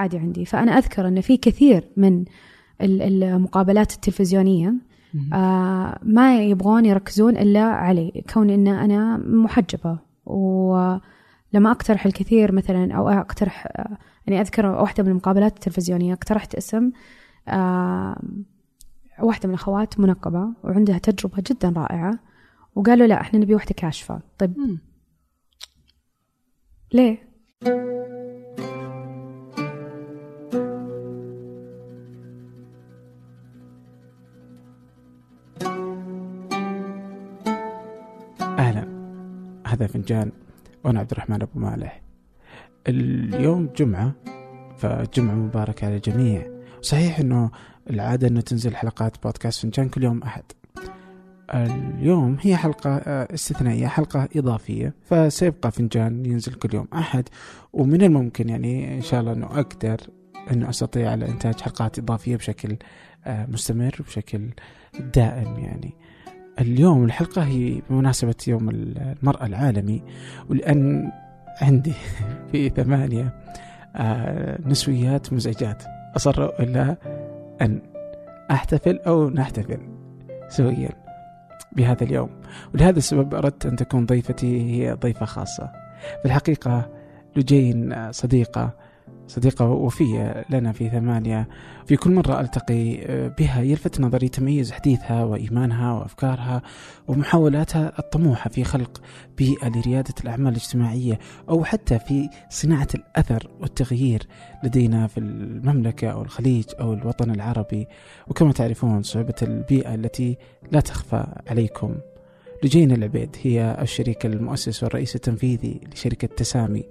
عادي عندي. فأنا أذكر أن في كثير من المقابلات التلفزيونية آه ما يبغون يركزون إلا علي. كون أن أنا محجبة ولما أقترح الكثير مثلا أو أقترح يعني أذكر واحدة من المقابلات التلفزيونية اقترحت اسم آه واحدة من الأخوات منقبة وعندها تجربة جدا رائعة وقالوا لا إحنا نبي واحدة كاشفة. طيب. ليه؟ هذا فنجان وأنا عبد الرحمن أبو مالح. اليوم جمعة فجمعة مباركة على الجميع صحيح أنه العادة أنه تنزل حلقات بودكاست فنجان كل يوم أحد. اليوم هي حلقة آه، استثنائية حلقة إضافية فسيبقى فنجان ينزل كل يوم أحد. ومن الممكن يعني إن شاء الله أنه أقدر أنه أستطيع على إنتاج حلقات إضافية بشكل آه، مستمر بشكل دائم يعني. اليوم الحلقة هي بمناسبة يوم المرأة العالمي ولأن عندي في ثمانية آه، نسويات مزعجات. أصروا إلا أن أحتفل أو نحتفل سويا بهذا اليوم. ولهذا السبب أردت أن تكون ضيفتي هي ضيفة خاصة. في الحقيقة لجين صديقة صديقة وفية لنا في ثمانية. في كل مرة ألتقي بها يلفت نظري تميز حديثها وإيمانها وأفكارها ومحاولاتها الطموحة في خلق بيئة لريادة الأعمال الاجتماعية أو حتى في صناعة الأثر والتغيير لدينا في المملكة أو الخليج أو الوطن العربي. وكما تعرفون صعوبة البيئة التي لا تخفى عليكم. لجين العبيد هي الشريك المؤسس والرئيس التنفيذي لشركة تسامي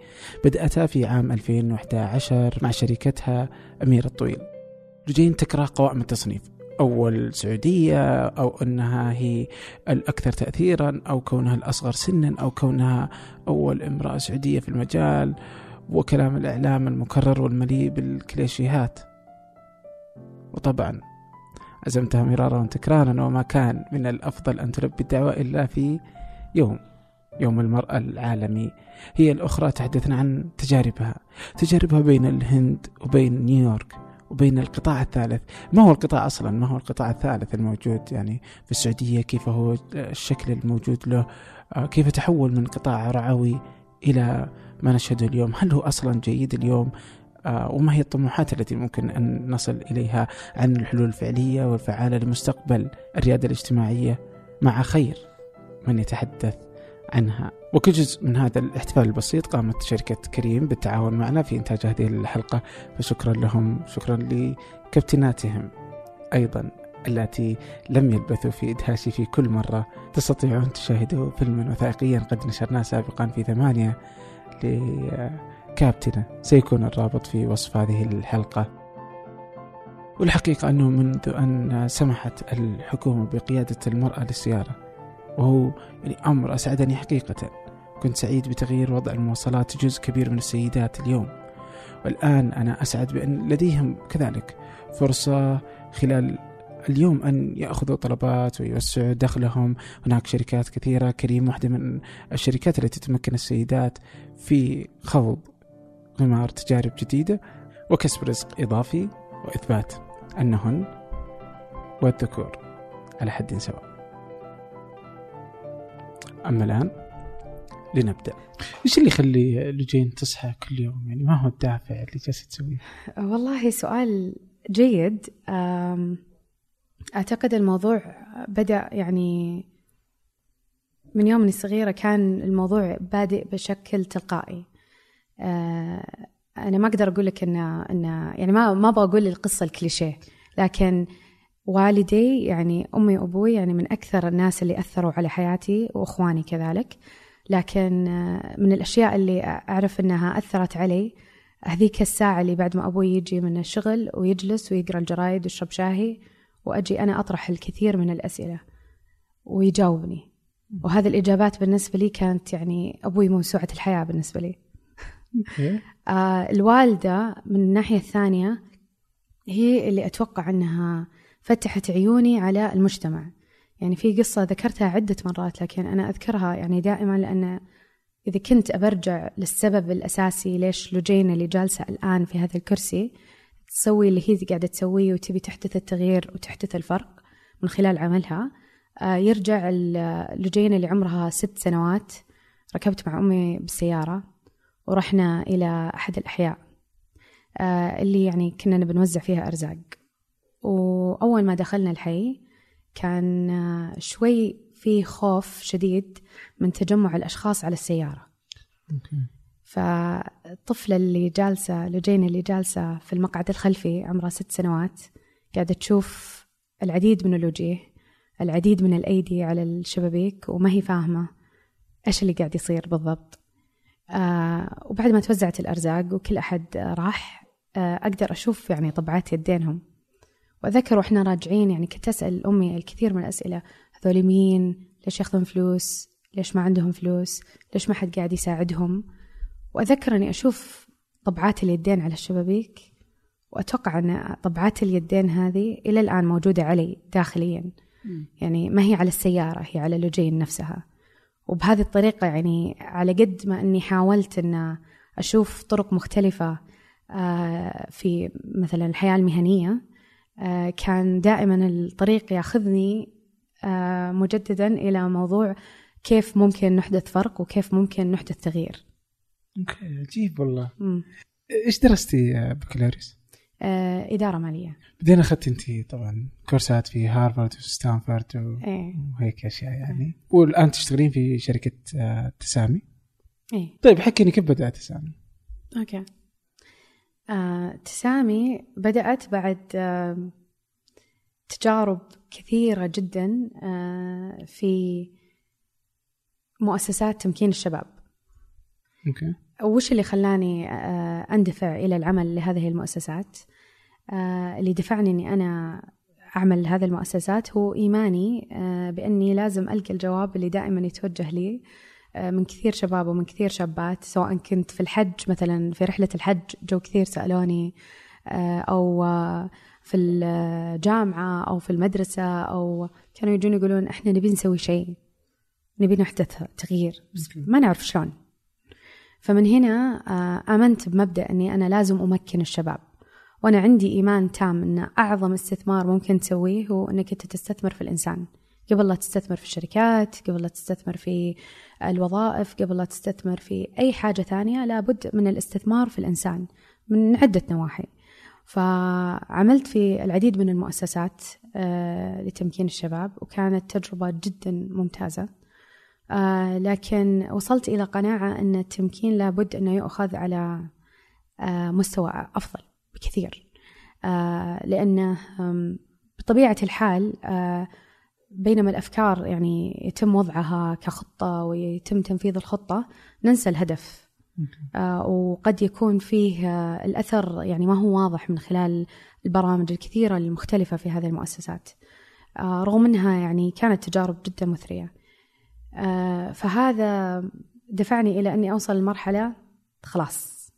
بدأتها في عام 2011 مع شركتها أمير الطويل. لجين تكره قوائم التصنيف أول سعودية أو أنها هي الأكثر تأثيرا أو كونها الأصغر سنا أو كونها أول امرأة سعودية في المجال وكلام الإعلام المكرر والمليء بالكليشيهات. وطبعا عزمتها مرارا وتكرارا وما كان من الأفضل أن تلبي الدعوة إلا في يوم يوم المرأة العالمي. هي الأخرى تحدثنا عن تجاربها تجاربها بين الهند وبين نيويورك وبين القطاع الثالث. ما هو القطاع أصلا؟ ما هو القطاع الثالث الموجود؟ يعني في السعودية كيف هو الشكل الموجود له؟ كيف تحول من قطاع رعوي إلى ما نشهده اليوم؟ هل هو أصلا جيد اليوم؟ آه، وما هي الطموحات التي ممكن أن نصل إليها عن الحلول الفعلية والفعالة لمستقبل الريادة الاجتماعية مع خير من يتحدث عنها. وكجزء من هذا الاحتفال البسيط قامت شركة كريم بالتعاون معنا في إنتاج هذه الحلقة فشكرا لهم شكرا لكابتناتهم أيضا التي لم يلبثوا في إدهاشي في كل مرة تستطيعون تشاهدوا فيلما وثائقيا قد نشرناه سابقا في ثمانية كابتنة. سيكون الرابط في وصف هذه الحلقة. والحقيقة أنه منذ أن سمحت الحكومة بقيادة المرأة للسيارة وهو يعني أمر أسعدني حقيقة. كنت سعيد بتغيير وضع المواصلات جزء كبير من السيدات اليوم. والآن أنا أسعد بأن لديهم كذلك فرصة خلال اليوم أن يأخذوا طلبات ويوسعوا دخلهم. هناك شركات كثيرة كريم واحدة من الشركات التي تمكن السيدات في خفض غمار تجارب جديدة وكسب رزق إضافي وإثبات أنهن والذكور على حد سواء. أما الآن لنبدأ. إيش اللي يخلي لجين تصحى كل يوم؟ يعني ما هو الدافع اللي جالسة تسويه؟ والله سؤال جيد. أعتقد الموضوع بدأ يعني من يوم اني صغيرة كان الموضوع بادئ بشكل تلقائي. أنا ما أقدر أقول لك ان ان يعني ما ما أبغى أقول القصة الكليشيه لكن والدي يعني أمي وأبوي يعني من أكثر الناس اللي أثروا على حياتي وإخواني كذلك. لكن آه، من الأشياء اللي أعرف إنها أثرت علي هذيك الساعة اللي بعد ما أبوي يجي من الشغل ويجلس ويقرأ الجرايد ويشرب شاهي وأجي أنا أطرح الكثير من الأسئلة ويجاوبني. وهذه الإجابات بالنسبة لي كانت يعني أبوي موسوعة الحياة بالنسبة لي. آه الوالدة من الناحية الثانية هي اللي أتوقع أنها فتحت عيوني على المجتمع. يعني في قصة ذكرتها عدة مرات لكن أنا أذكرها يعني دائما لأن إذا كنت أبرجع للسبب الأساسي ليش لجينا اللي جالسة الآن في هذا الكرسي تسوي اللي هي قاعدة تسويه وتبي تحدث التغيير وتحدث الفرق من خلال عملها. آه، يرجع لجينا اللي عمرها ست سنوات ركبت مع أمي بالسيارة. ورحنا إلى أحد الأحياء آه، اللي يعني كنا بنوزع فيها أرزاق. وأول ما دخلنا الحي كان آه، شوي في خوف شديد من تجمع الأشخاص على السيارة. فالطفلة اللي جالسة لجينا اللي جالسة في المقعد الخلفي عمرها ست سنوات قاعدة تشوف العديد من الوجيه العديد من الأيدي على الشبابيك وما هي فاهمة إيش اللي قاعد يصير بالضبط. آه وبعد ما توزعت الأرزاق وكل أحد راح آه أقدر أشوف يعني طبعات يدينهم. وأذكر وإحنا راجعين يعني كنت أسأل أمي الكثير من الأسئلة هذول مين؟ ليش ياخذون فلوس؟ ليش ما عندهم فلوس؟ ليش ما حد قاعد يساعدهم؟ وأذكر أني أشوف طبعات اليدين على الشبابيك وأتوقع أن طبعات اليدين هذه إلى الآن موجودة علي داخليا. يعني ما هي على السيارة هي على لوجين نفسها. وبهذه الطريقة يعني على قد ما أني حاولت أن أشوف طرق مختلفة آه، في مثلا الحياة المهنية آه، كان دائما الطريق ياخذني آه، مجددا إلى موضوع كيف ممكن نحدث فرق وكيف ممكن نحدث تغيير okay عجيب والله مم. إيش درستي بكالوريوس؟ آه، إدارة مالية بعدين أخذت أنت طبعا كورسات في هارفارد وستانفورد و... إيه. وهيك أشياء يعني إيه. والآن تشتغلين في شركة آه، تسامي إيه. طيب حكيني كيف بدأت تسامي؟ okay آه، تسامي بدأت بعد آه، تجارب كثيرة جدا آه، في مؤسسات تمكين الشباب okay. وش اللي خلاني آه، أندفع إلى العمل لهذه المؤسسات؟ آه، اللي دفعني إني أنا أعمل هذه المؤسسات هو إيماني بأني لازم ألقى الجواب اللي دائما يتوجه لي من كثير شباب ومن كثير شابات سواء كنت في الحج مثلا في رحلة الحج جو كثير سألوني أو في الجامعة أو في المدرسة أو كانوا يجون يقولون إحنا نبي نسوي شيء نبي نحدث تغيير بس ما نعرف شلون. فمن هنا آه، آمنت بمبدأ أني أنا لازم أمكن الشباب. وأنا عندي إيمان تام أن أعظم استثمار ممكن تسويه هو أنك أنت تستثمر في الإنسان. قبل لا تستثمر في الشركات قبل لا تستثمر في الوظائف قبل لا تستثمر في أي حاجة ثانية لابد من الاستثمار في الإنسان من عدة نواحي. فعملت في العديد من المؤسسات آه، لتمكين الشباب وكانت تجربة جدا ممتازة. آه، لكن وصلت إلى قناعة أن التمكين لابد أنه يؤخذ على آه، مستوى أفضل بكثير. لأنه بطبيعة الحال بينما الأفكار يعني يتم وضعها كخطة ويتم تنفيذ الخطة ننسى الهدف. آه وقد يكون فيه آه الأثر يعني ما هو واضح من خلال البرامج الكثيرة المختلفة في هذه المؤسسات. آه رغم أنها يعني كانت تجارب جدا مثرية. آه فهذا دفعني إلى أني أوصل لمرحلة خلاص.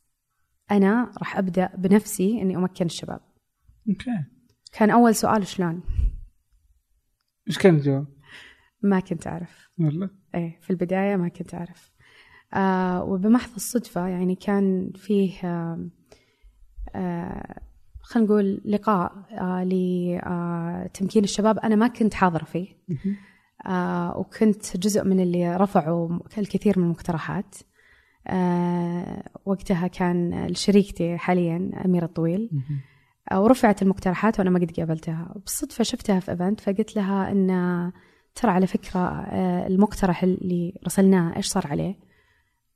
أنا راح أبدأ بنفسي أني أمكن الشباب. أوكي. كان أول سؤال شلون؟ إيش كان الجواب؟ ما كنت أعرف. والله؟ إيه في البداية ما كنت أعرف. آه وبمحض الصدفة يعني كان فيه آه آه خلينا نقول لقاء آه لتمكين الشباب أنا ما كنت حاضرة فيه. آه وكنت جزء من اللي رفعوا الكثير من المقترحات. آه وقتها كان شريكتي حاليا أميرة الطويل. آه ورفعت المقترحات وأنا ما قد قابلتها. بالصدفة شفتها في إيفنت فقلت لها أن ترى على فكرة المقترح اللي رسلناه إيش صار عليه؟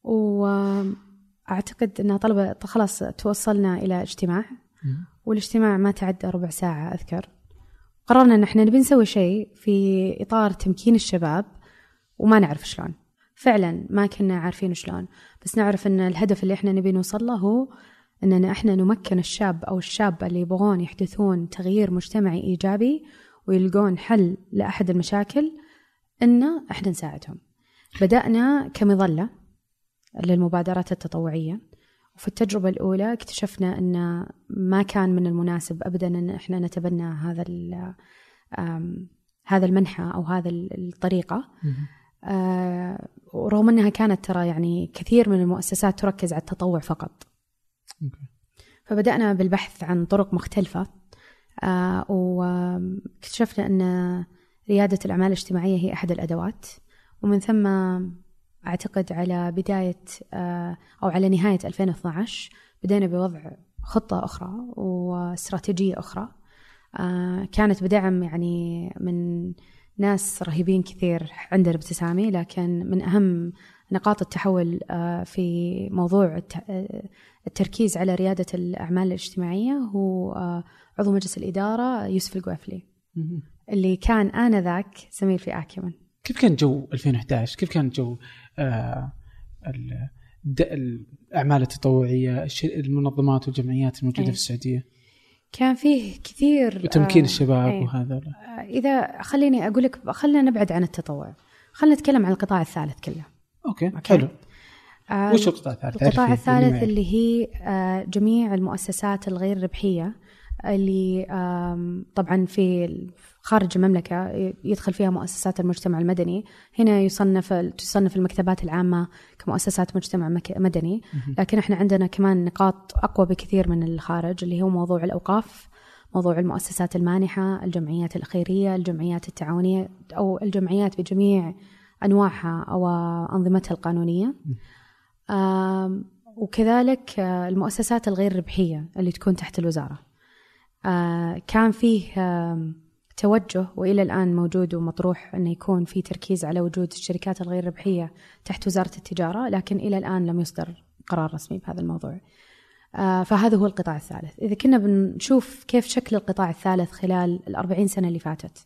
واعتقد إن طلبة خلاص توصلنا إلى اجتماع. والاجتماع ما تعدى ربع ساعة أذكر. قررنا إن إحنا نبي نسوي شيء في إطار تمكين الشباب وما نعرف شلون. فعلا ما كنا عارفين شلون بس نعرف إن الهدف اللي إحنا نبي نوصل له هو إننا إحنا نمكن الشاب أو الشابة اللي يبغون يحدثون تغيير مجتمعي إيجابي ويلقون حل لأحد المشاكل إن إحنا نساعدهم. بدأنا كمظلة للمبادرات التطوعية. وفي التجربة الأولى اكتشفنا أن ما كان من المناسب أبدا أن إحنا نتبنى هذا هذا المنحى أو هذا الطريقة. آه، ورغم أنها كانت ترى يعني كثير من المؤسسات تركز على التطوع فقط. فبدأنا بالبحث عن طرق مختلفة. آه، واكتشفنا أن ريادة الأعمال الاجتماعية هي أحد الأدوات. ومن ثم أعتقد على بداية آه، أو على نهاية 2012 بدينا بوضع خطة أخرى واستراتيجية أخرى. آه، كانت بدعم يعني من ناس رهيبين كثير عندنا ابتسامي لكن من أهم نقاط التحول آه، في موضوع التركيز على ريادة الأعمال الاجتماعية هو عضو مجلس الإدارة يوسف القوافلي. اللي كان آنذاك زميل في آكيمن. كيف كان جو 2011 كيف كان جو الأعمال التطوعية المنظمات والجمعيات الموجودة أيه. في السعودية كان فيه كثير وتمكين آه الشباب أيه. وهذا آه إذا خليني أقول لك خلينا نبعد عن التطوع خلينا نتكلم عن القطاع الثالث كله okay, okay. حلو آه وش القطاع الثالث؟ القطاع الثالث اللي هي آه جميع المؤسسات الغير ربحية اللي طبعا في خارج المملكة يدخل فيها مؤسسات المجتمع المدني. هنا يصنف تصنف المكتبات العامة كمؤسسات مجتمع مدني. لكن إحنا عندنا كمان نقاط أقوى بكثير من الخارج اللي هو موضوع الأوقاف موضوع المؤسسات المانحة الجمعيات الخيرية الجمعيات التعاونية أو الجمعيات بجميع أنواعها أو أنظمتها القانونية. وكذلك آه، المؤسسات الغير ربحية اللي تكون تحت الوزارة. كان فيه توجه وإلى الآن موجود ومطروح إنه يكون في تركيز على وجود الشركات الغير ربحية تحت وزارة التجارة لكن إلى الآن لم يصدر قرار رسمي بهذا الموضوع. آه، فهذا هو القطاع الثالث إذا كنا بنشوف كيف شكل القطاع الثالث خلال الأربعين سنة اللي فاتت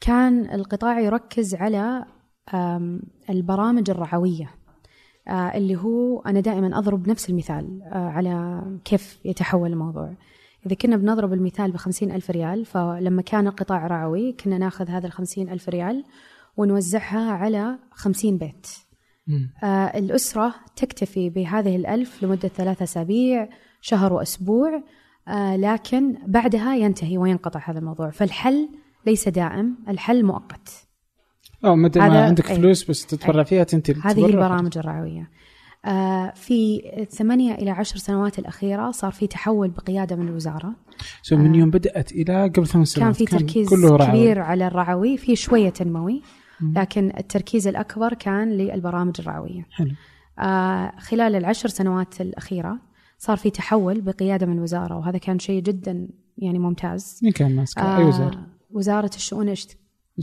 كان القطاع يركز على البرامج الرعوية آه، اللي هو أنا دائما أضرب نفس المثال على كيف يتحول الموضوع إذا كنا بنضرب المثال بخمسين ألف ريال فلما كان القطاع رعوي كنا ناخذ هذا الخمسين ألف ريال ونوزعها على خمسين بيت. آه الأسرة تكتفي بهذه الألف لمدة ثلاثة أسابيع شهر وأسبوع آه لكن بعدها ينتهي وينقطع هذا الموضوع. فالحل ليس دائم الحل مؤقت. أو مدى ما عندك فلوس بس تتبرع فيها تنتهي هذه البرامج الرعوية. في ثمانية إلى عشر سنوات الأخيرة صار في تحول بقيادة من الوزارة. سو من يوم بدأت إلى قبل ثمان سنوات كان في تركيز كان كله كبير على الرعوي في شوية تنموي لكن التركيز الأكبر كان للبرامج الرعوية. حلو. آه خلال العشر سنوات الأخيرة صار في تحول بقيادة من الوزارة وهذا كان شيء جدا يعني ممتاز. مين كان ماسك آه أي وزارة؟ وزارة الشؤون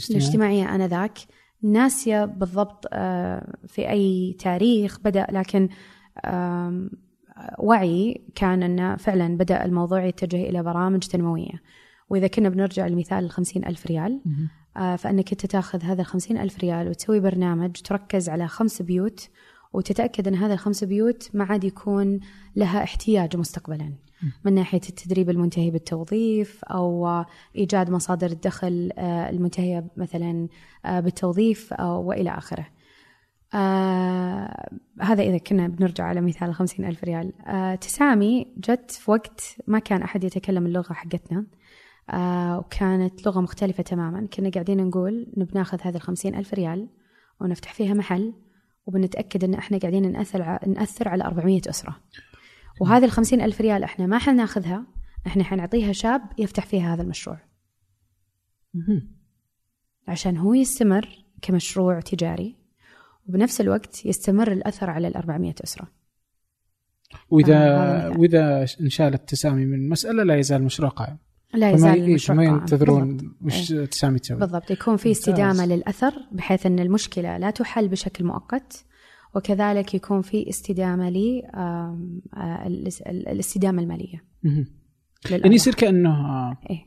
الاجتماعية آنذاك. ناسية بالضبط آه، في أي تاريخ بدأ لكن وعي كان أنه فعلا بدأ الموضوع يتجه إلى برامج تنموية. وإذا كنا بنرجع لمثال الخمسين ألف ريال آه، فأنك أنت تأخذ هذا الخمسين ألف ريال وتسوي برنامج تركز على خمس بيوت وتتأكد أن هذا الخمس بيوت ما عاد يكون لها احتياج مستقبلا. من ناحية التدريب المنتهي بالتوظيف أو إيجاد مصادر الدخل آه، المنتهية مثلا آه، بالتوظيف وإلى آخره. آه هذا إذا كنا بنرجع على مثال خمسين ألف ريال. آه تسامي جت في وقت ما كان أحد يتكلم اللغة حقتنا آه وكانت لغة مختلفة تماما. كنا قاعدين نقول نبي ناخذ هذه الخمسين ألف ريال ونفتح فيها محل وبنتأكد أن إحنا قاعدين نأثر, نأثر على 400 أسرة. وهذه الخمسين ألف ريال إحنا ما حناخذها إحنا حنعطيها شاب يفتح فيها هذا المشروع. عشان هو يستمر كمشروع تجاري وبنفس الوقت يستمر الأثر على ال 400 أسرة. وإذا وإذا انشالت تسامي من مسألة لا يزال المشروع قائم. لا يزال المشروع ما ينتظرون وش إيه. تسامي تسوي. بالضبط. يكون في استدامة للأثر بحيث أن المشكلة لا تحل بشكل مؤقت. وكذلك يكون في استدامة ل الاستدامة المالية. يعني يصير كأنه إيه؟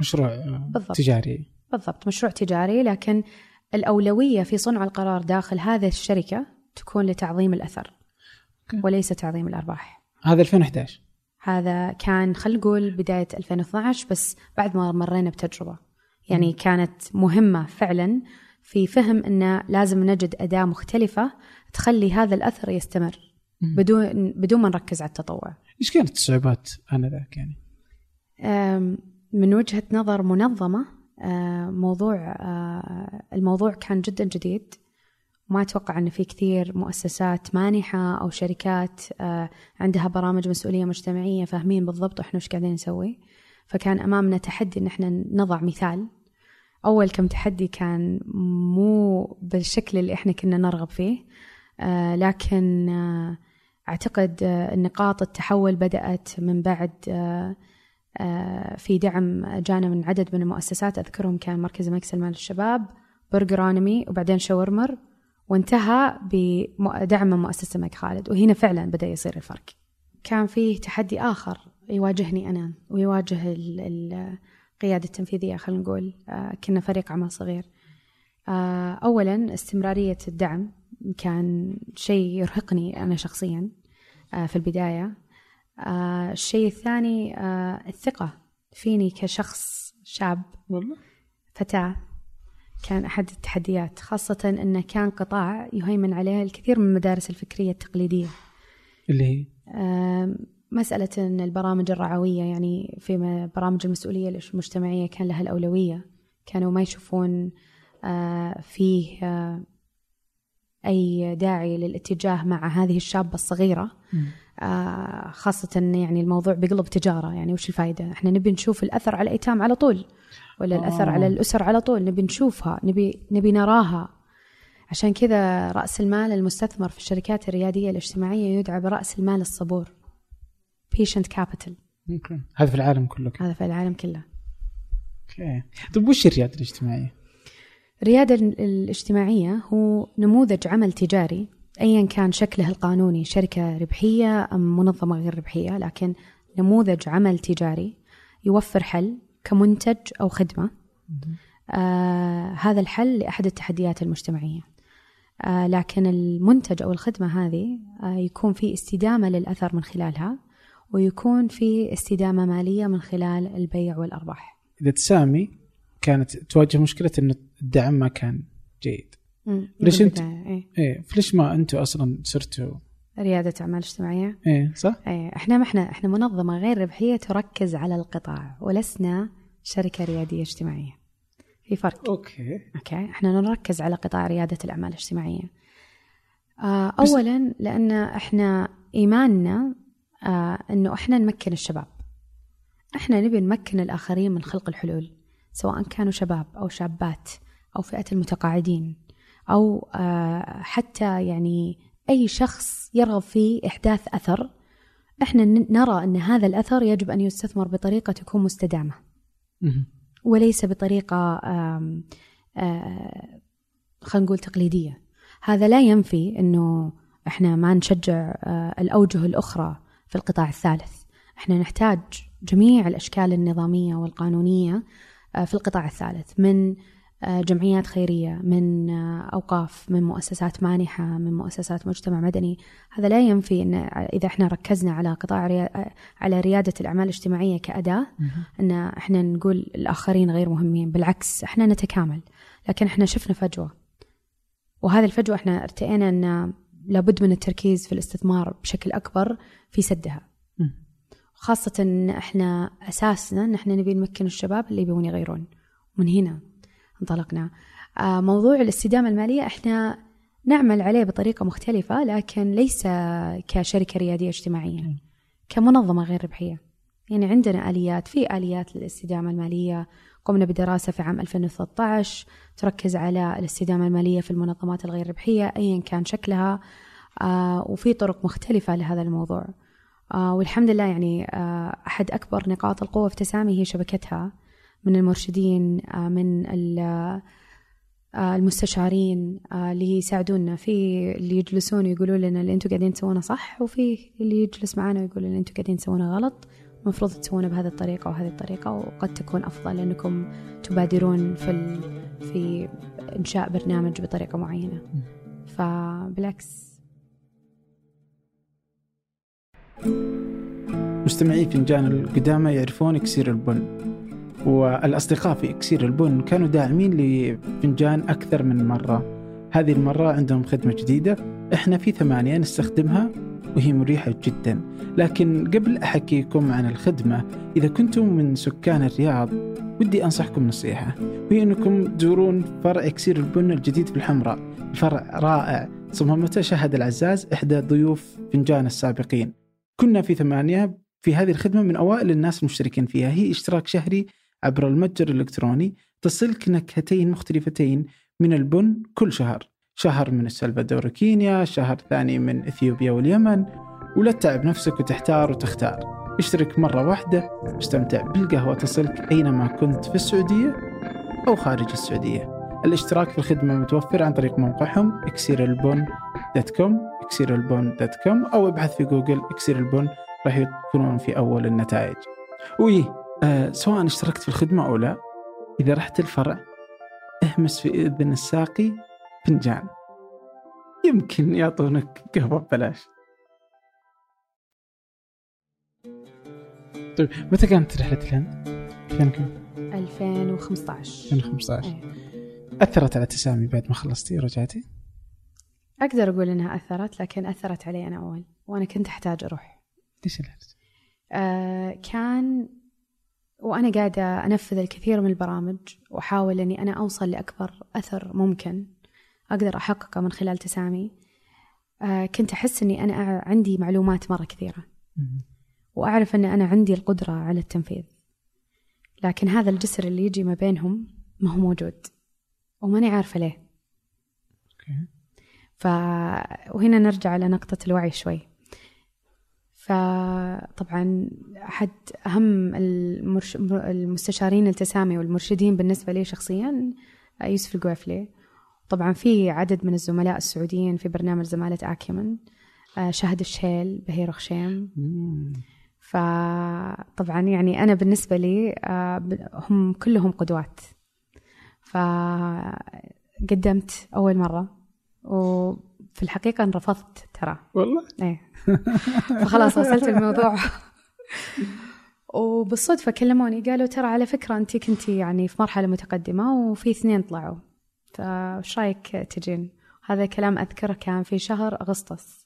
مشروع بالضبط. تجاري. بالضبط مشروع تجاري لكن الأولوية في صنع القرار داخل هذه الشركة تكون لتعظيم الأثر وليس تعظيم الأرباح. هذا 2011 هذا كان خلينا نقول بداية 2012 بس بعد ما مرينا بتجربة. يعني كانت مهمة فعلا في فهم انه لازم نجد أداة مختلفة تخلي هذا الأثر يستمر بدون بدون ما نركز على التطوع. إيش كانت الصعوبات انذاك يعني؟ من وجهة نظر منظمة موضوع الموضوع كان جدا جديد. وما أتوقع أن في كثير مؤسسات مانحة أو شركات آه، عندها برامج مسؤولية مجتمعية فاهمين بالضبط إحنا وش قاعدين نسوي. فكان أمامنا تحدي إن إحنا نضع مثال. أول كم تحدي كان مو بالشكل اللي إحنا كنا نرغب فيه. لكن آه، أعتقد نقاط التحول بدأت من بعد في دعم جانا من عدد من المؤسسات أذكرهم كان مركز مكسل مال الشباب برجرانمي وبعدين شاورمر وانتهى بدعم من مؤسسة الملك خالد. وهنا فعلا بدأ يصير الفرق. كان فيه تحدي آخر يواجهني أنا ويواجه القيادة التنفيذية خلينا نقول آه، كنا فريق عمل صغير. آه، أولا استمرارية الدعم. كان شيء يرهقني أنا شخصيا آه، في البداية. الشيء الثاني الثقة. فيني كشخص شاب والله؟ فتاة كان أحد التحديات خاصة أنه كان قطاع يهيمن عليه الكثير من المدارس الفكرية التقليدية. اللي هي؟ مسألة أن البرامج الرعوية يعني في برامج المسؤولية المجتمعية كان لها الأولوية. كانوا ما يشوفون آه، فيه آه، أي داعي للاتجاه مع هذه الشابة الصغيرة. آه، خاصة يعني الموضوع بيقلب تجارة. يعني وش الفائدة إحنا نبي نشوف الأثر على الأيتام على طول ولا الأثر على الأسر على طول؟ نبي نشوفها نبي نبي نراها. عشان كذا رأس المال المستثمر في الشركات الريادية الاجتماعية يدعى برأس المال الصبور. Patient capital. ممكن هذا في العالم كله. هذا في العالم كله. أوكي. طيب وش الريادة الاجتماعية؟ الريادة الاجتماعية هو نموذج عمل تجاري أيا كان شكله القانوني شركة ربحية أم منظمة غير ربحية لكن نموذج عمل تجاري يوفر حل كمنتج أو خدمة. آه هذا الحل لأحد التحديات المجتمعية. آه لكن المنتج أو الخدمة هذه آه يكون في استدامة للأثر من خلالها ويكون في استدامة مالية من خلال البيع والأرباح. إذا تسامي كانت تواجه مشكلة أن الدعم ما كان جيد. ليش انت إيه, إيه فليش ما أنتم أصلا صرتوا ريادة أعمال اجتماعية. إيه صح؟ إيه إحنا ما إحنا إحنا منظمة غير ربحية تركز على القطاع ولسنا شركة ريادية اجتماعية. في فرق. okay. okay. إحنا نركز على قطاع ريادة الأعمال الاجتماعية. آه أولا لأن إحنا إيماننا آه إنه إحنا نمكن الشباب. إحنا نبي نمكن الآخرين من خلق الحلول. سواء كانوا شباب أو شابات أو فئة المتقاعدين أو آه حتى يعني أي شخص يرغب في إحداث أثر إحنا نرى أن هذا الأثر يجب أن يستثمر بطريقة تكون مستدامة. وليس بطريقة آه خلينا نقول تقليدية. هذا لا ينفي إنه إحنا ما نشجع آه الأوجه الأخرى في القطاع الثالث. إحنا نحتاج جميع الأشكال النظامية والقانونية آه، في القطاع الثالث من آه، جمعيات خيرية من آه، أوقاف من مؤسسات مانحة من مؤسسات مجتمع مدني. هذا لا ينفي إن إذا إحنا ركزنا على قطاع ريا... على ريادة الأعمال الاجتماعية كأداة إن إحنا نقول الآخرين غير مهمين بالعكس إحنا نتكامل. لكن إحنا شفنا فجوة. وهذه الفجوة إحنا ارتئينا إن لابد من التركيز في الاستثمار بشكل أكبر في سدها. خاصة إن إحنا أساسنا إن إحنا نبي نمكن الشباب اللي يبون يغيرون. من هنا انطلقنا. آه، موضوع الاستدامة المالية إحنا نعمل عليه بطريقة مختلفة لكن ليس كشركة ريادية اجتماعية كمنظمة غير ربحية. يعني عندنا آليات في آليات للاستدامة المالية. قمنا بدراسة في عام 2013 تركز على الاستدامة المالية في المنظمات الغير ربحية أيا كان شكلها. آه وفي طرق مختلفة لهذا الموضوع. والحمد لله يعني آه أحد أكبر نقاط القوة في تسامي هي شبكتها من المرشدين آه من آه، المستشارين آه، اللي يساعدونا في اللي يجلسون ويقولوا لنا اللي أنتم قاعدين تسوونه صح وفي اللي يجلس معنا ويقول اللي أنتم قاعدين تسوونه غلط. المفروض تسوونه بهذه الطريقة وهذه الطريقة وقد تكون أفضل لأنكم تبادرون في ال... في إنشاء برنامج بطريقة معينة. فبالعكس. مستمعي فنجان القدامى يعرفون إكسير البن والأصدقاء في إكسير البن كانوا داعمين لفنجان أكثر من مرة. هذه المرة عندهم خدمة جديدة إحنا في ثمانية نستخدمها وهي مريحة جدا. لكن قبل أحكيكم عن الخدمة إذا كنتم من سكان الرياض ودي أنصحكم نصيحة. وهي أنكم تزورون فرع إكسير البن الجديد في الحمراء فرع رائع صممته شهد العزاز إحدى ضيوف فنجان السابقين. كنا في ثمانية في هذه الخدمة من أوائل الناس المشتركين فيها. هي اشتراك شهري عبر المتجر الإلكتروني تصلك نكهتين مختلفتين من البن كل شهر. شهر من السلفادور وكينيا شهر ثاني من إثيوبيا واليمن ولا تتعب نفسك وتحتار وتختار. اشترك مرة واحدة واستمتع بالقهوة تصلك أينما كنت في السعودية أو خارج السعودية. الاشتراك في الخدمة متوفر عن طريق موقعهم إكسير البن إكسير البن dot com أو ابحث في جوجل إكسير البن راح يكونون في أول النتائج وي آه سواء اشتركت في الخدمة أو لا إذا رحت الفرع اهمس في إذن الساقي فنجان يمكن يعطونك قهوة ببلاش طيب متى كانت رحلة الهند؟ كان كم؟ 2015 2015 أيه. أثرت على تسامي بعد ما خلصتي ورجعتي؟ أقدر أقول إنها أثرت لكن أثرت علي أنا أول وأنا كنت أحتاج أروح. ليش؟ آه كان وأنا قاعدة أنفذ الكثير من البرامج وأحاول أني أنا أوصل لأكبر أثر ممكن أقدر أحققه من خلال تسامي آه كنت أحس أني أنا عندي معلومات مرة كثيرة. وأعرف أن أنا عندي القدرة على التنفيذ. لكن هذا الجسر اللي يجي ما بينهم ما هو موجود. وماني عارفة ليه. ف... وهنا نرجع على نقطة الوعي شوي. فطبعا أحد أهم المرش... المستشارين التسامي والمرشدين بالنسبة لي شخصيا يوسف القويفلي طبعا في عدد من الزملاء السعوديين في برنامج زمالة آكيمن شهد الشيل بهير خشيم فطبعا يعني أنا بالنسبة لي هم كلهم قدوات. فقدمت أول مرة وفي الحقيقة انرفضت ترى. والله؟ إيه. فخلاص وصلت الموضوع. وبالصدفة كلموني قالوا ترى على فكرة أنت كنتي يعني في مرحلة متقدمة وفي اثنين طلعوا. فايش رأيك تجين؟ هذا كلام أذكره كان في شهر أغسطس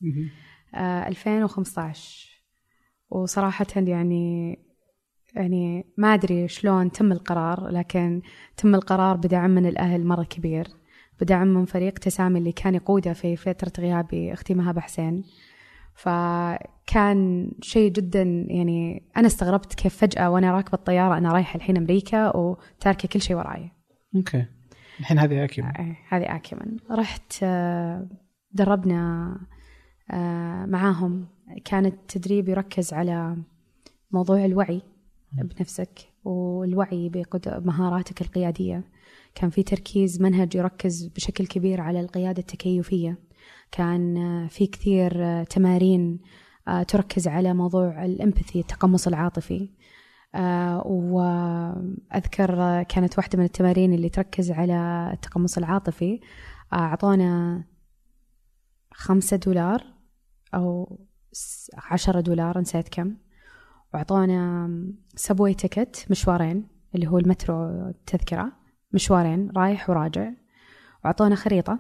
آه 2015 وصراحة يعني يعني ما أدري شلون تم القرار لكن تم القرار بدعم من الأهل مرة كبير بدعم من فريق تسامي اللي كان يقوده في فترة غيابي أختي مهاب حسين فكان شيء جدا يعني أنا استغربت كيف فجأة وأنا راكبة الطيارة أنا رايحة الحين أمريكا وتاركة كل شيء وراي. أوكي. الحين هذه أكيمن آه، هذه أكيمن رحت آه، دربنا آه، معاهم. كان التدريب يركز على موضوع الوعي. بنفسك والوعي بمهاراتك القيادية. كان في تركيز منهج يركز بشكل كبير على القيادة التكيفية. كان في كثير تمارين آه، تركز على موضوع الإمباثي التقمص العاطفي. آه، وأذكر كانت واحدة من التمارين اللي تركز على التقمص العاطفي. آه، أعطونا خمسة دولار أو عشرة دولار نسيت كم. وأعطونا سبوي تيكت مشوارين اللي هو المترو التذكرة. مشوارين رايح وراجع. وأعطونا خريطة.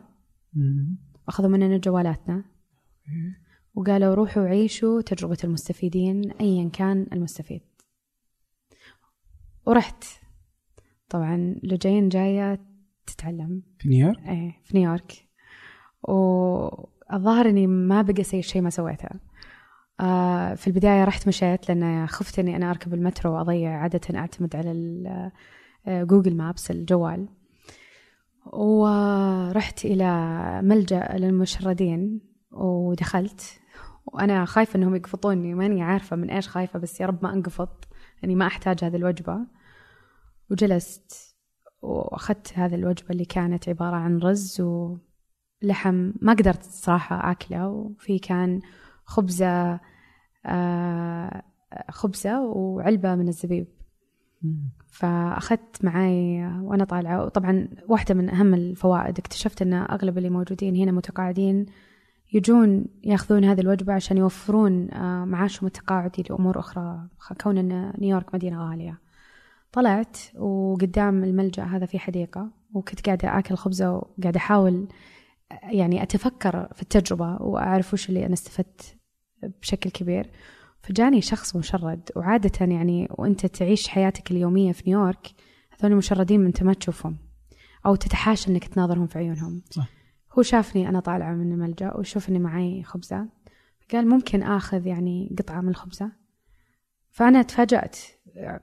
أخذوا مننا جوالاتنا. وقالوا روحوا عيشوا تجربة المستفيدين أيا كان المستفيد. ورحت. طبعا لجين جاية تتعلم. في نيويورك؟ إيه في نيويورك. والظاهر إني ما بقى شيء ما سويته. في البداية رحت مشيت لأن خفت إني أنا أركب المترو وأضيع عادة أعتمد على Google Maps الجوال. ورحت إلى ملجأ للمشردين ودخلت. وأنا خايفة إنهم يقفطوني ماني عارفة من إيش خايفة بس يا رب ما أنقفط يعني ما أحتاج هذه الوجبة. وجلست وأخذت هذه الوجبة اللي كانت عبارة عن رز ولحم ما قدرت صراحة أكله. وفي كان خبزة آه خبزة وعلبة من الزبيب. فأخذت معي وأنا طالعة وطبعا واحدة من أهم الفوائد اكتشفت أن أغلب اللي موجودين هنا متقاعدين يجون يأخذون هذه الوجبة عشان يوفرون آه، معاشهم التقاعدي لأمور أخرى كون أن نيويورك مدينة غالية. طلعت وقدام الملجأ هذا في حديقة وكنت قاعدة آكل خبزة وقاعدة أحاول يعني أتفكر في التجربة وأعرف وش اللي أنا استفدت. بشكل كبير. فجاني شخص مشرد وعادة يعني وأنت تعيش حياتك اليومية في نيويورك هذول المشردين أنت ما تشوفهم أو تتحاشى أنك تناظرهم في عيونهم. صح. هو شافني أنا طالعة من الملجأ وشوف إني معي خبزة. قال ممكن آخذ يعني قطعة من الخبزة. فأنا تفاجأت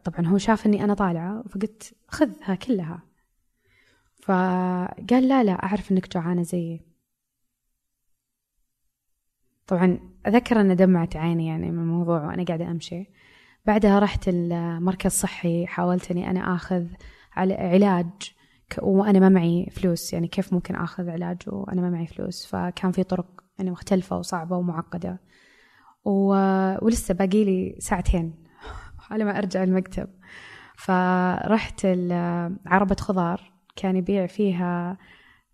طبعا هو شاف إني أنا طالعة فقلت خذها كلها. فقال لا لا أعرف إنك جوعانة زيي. طبعا أذكر أن دمعت عيني يعني من الموضوع وأنا قاعدة أمشي. بعدها رحت المركز صحي حاولت أني أنا آخذ علاج وأنا ما معي فلوس. يعني كيف ممكن آخذ علاج وأنا ما معي فلوس؟ فكان في طرق يعني مختلفة وصعبة ومعقدة. و... ولسه باقي لي ساعتين على ما أرجع المكتب. فرحت عربة خضار كان يبيع فيها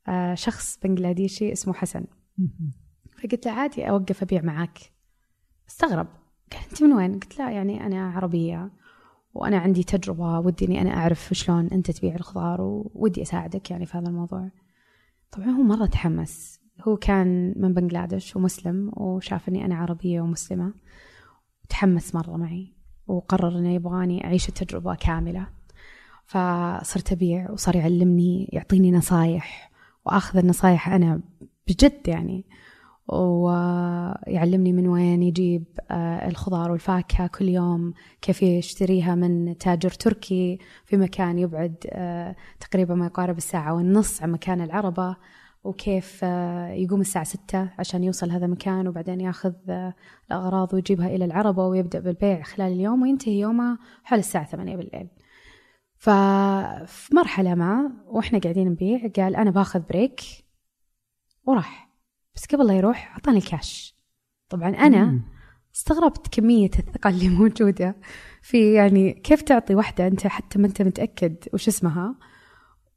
آه، شخص بنجلاديشي اسمه حسن. فقلت له عادي أوقف أبيع معاك. استغرب. قال أنت من وين؟ قلت لا يعني أنا عربية وأنا عندي تجربة ودي إني أنا أعرف شلون أنت تبيع الخضار وودي أساعدك يعني في هذا الموضوع. طبعا هو مرة تحمس. هو كان من بنغلاديش ومسلم وشاف إني أنا عربية ومسلمة. وتحمس مرة معي وقرر إنه يبغاني أعيش التجربة كاملة. فصرت أبيع وصار يعلمني يعطيني نصايح. وأخذ النصايح أنا بجد يعني ويعلمني من وين يجيب آه، الخضار والفاكهة كل يوم كيف يشتريها من تاجر تركي في مكان يبعد آه، تقريبا ما يقارب الساعة والنص عن مكان العربة وكيف آه، يقوم الساعة ستة عشان يوصل هذا المكان وبعدين ياخذ الأغراض ويجيبها إلى العربة ويبدأ بالبيع خلال اليوم وينتهي يومه حول الساعة ثمانية بالليل. ففي مرحلة ما وإحنا قاعدين نبيع قال أنا باخذ بريك وراح. بس قبل لا يروح أعطاني الكاش طبعا أنا استغربت كمية الثقة اللي موجودة في يعني كيف تعطي واحدة أنت حتى ما أنت متأكد وش اسمها؟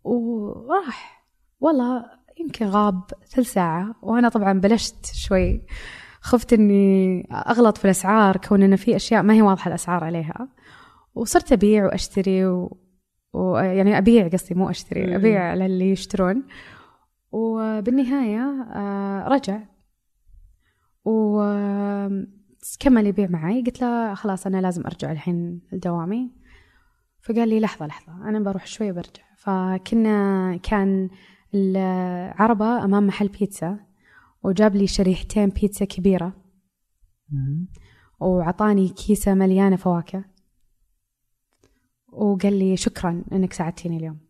وراح. والله يمكن غاب ثلث ساعة. وأنا طبعا بلشت شوي. خفت إني أغلط في الأسعار كون إنه في أشياء ما هي واضحة الأسعار عليها. وصرت أبيع وأشتري و... ويعني أبيع قصدي مو أشتري أبيع على اللي يشترون. وبالنهاية آه، رجع. وكمل يبيع معي. قلت له خلاص أنا لازم أرجع الحين لدوامي. فقال لي لحظة لحظة أنا بروح شوي برجع. فكنا كان العربة أمام محل بيتزا وجاب لي شريحتين بيتزا كبيرة. وعطاني كيسة مليانة فواكه. وقال لي شكرا إنك ساعدتيني اليوم.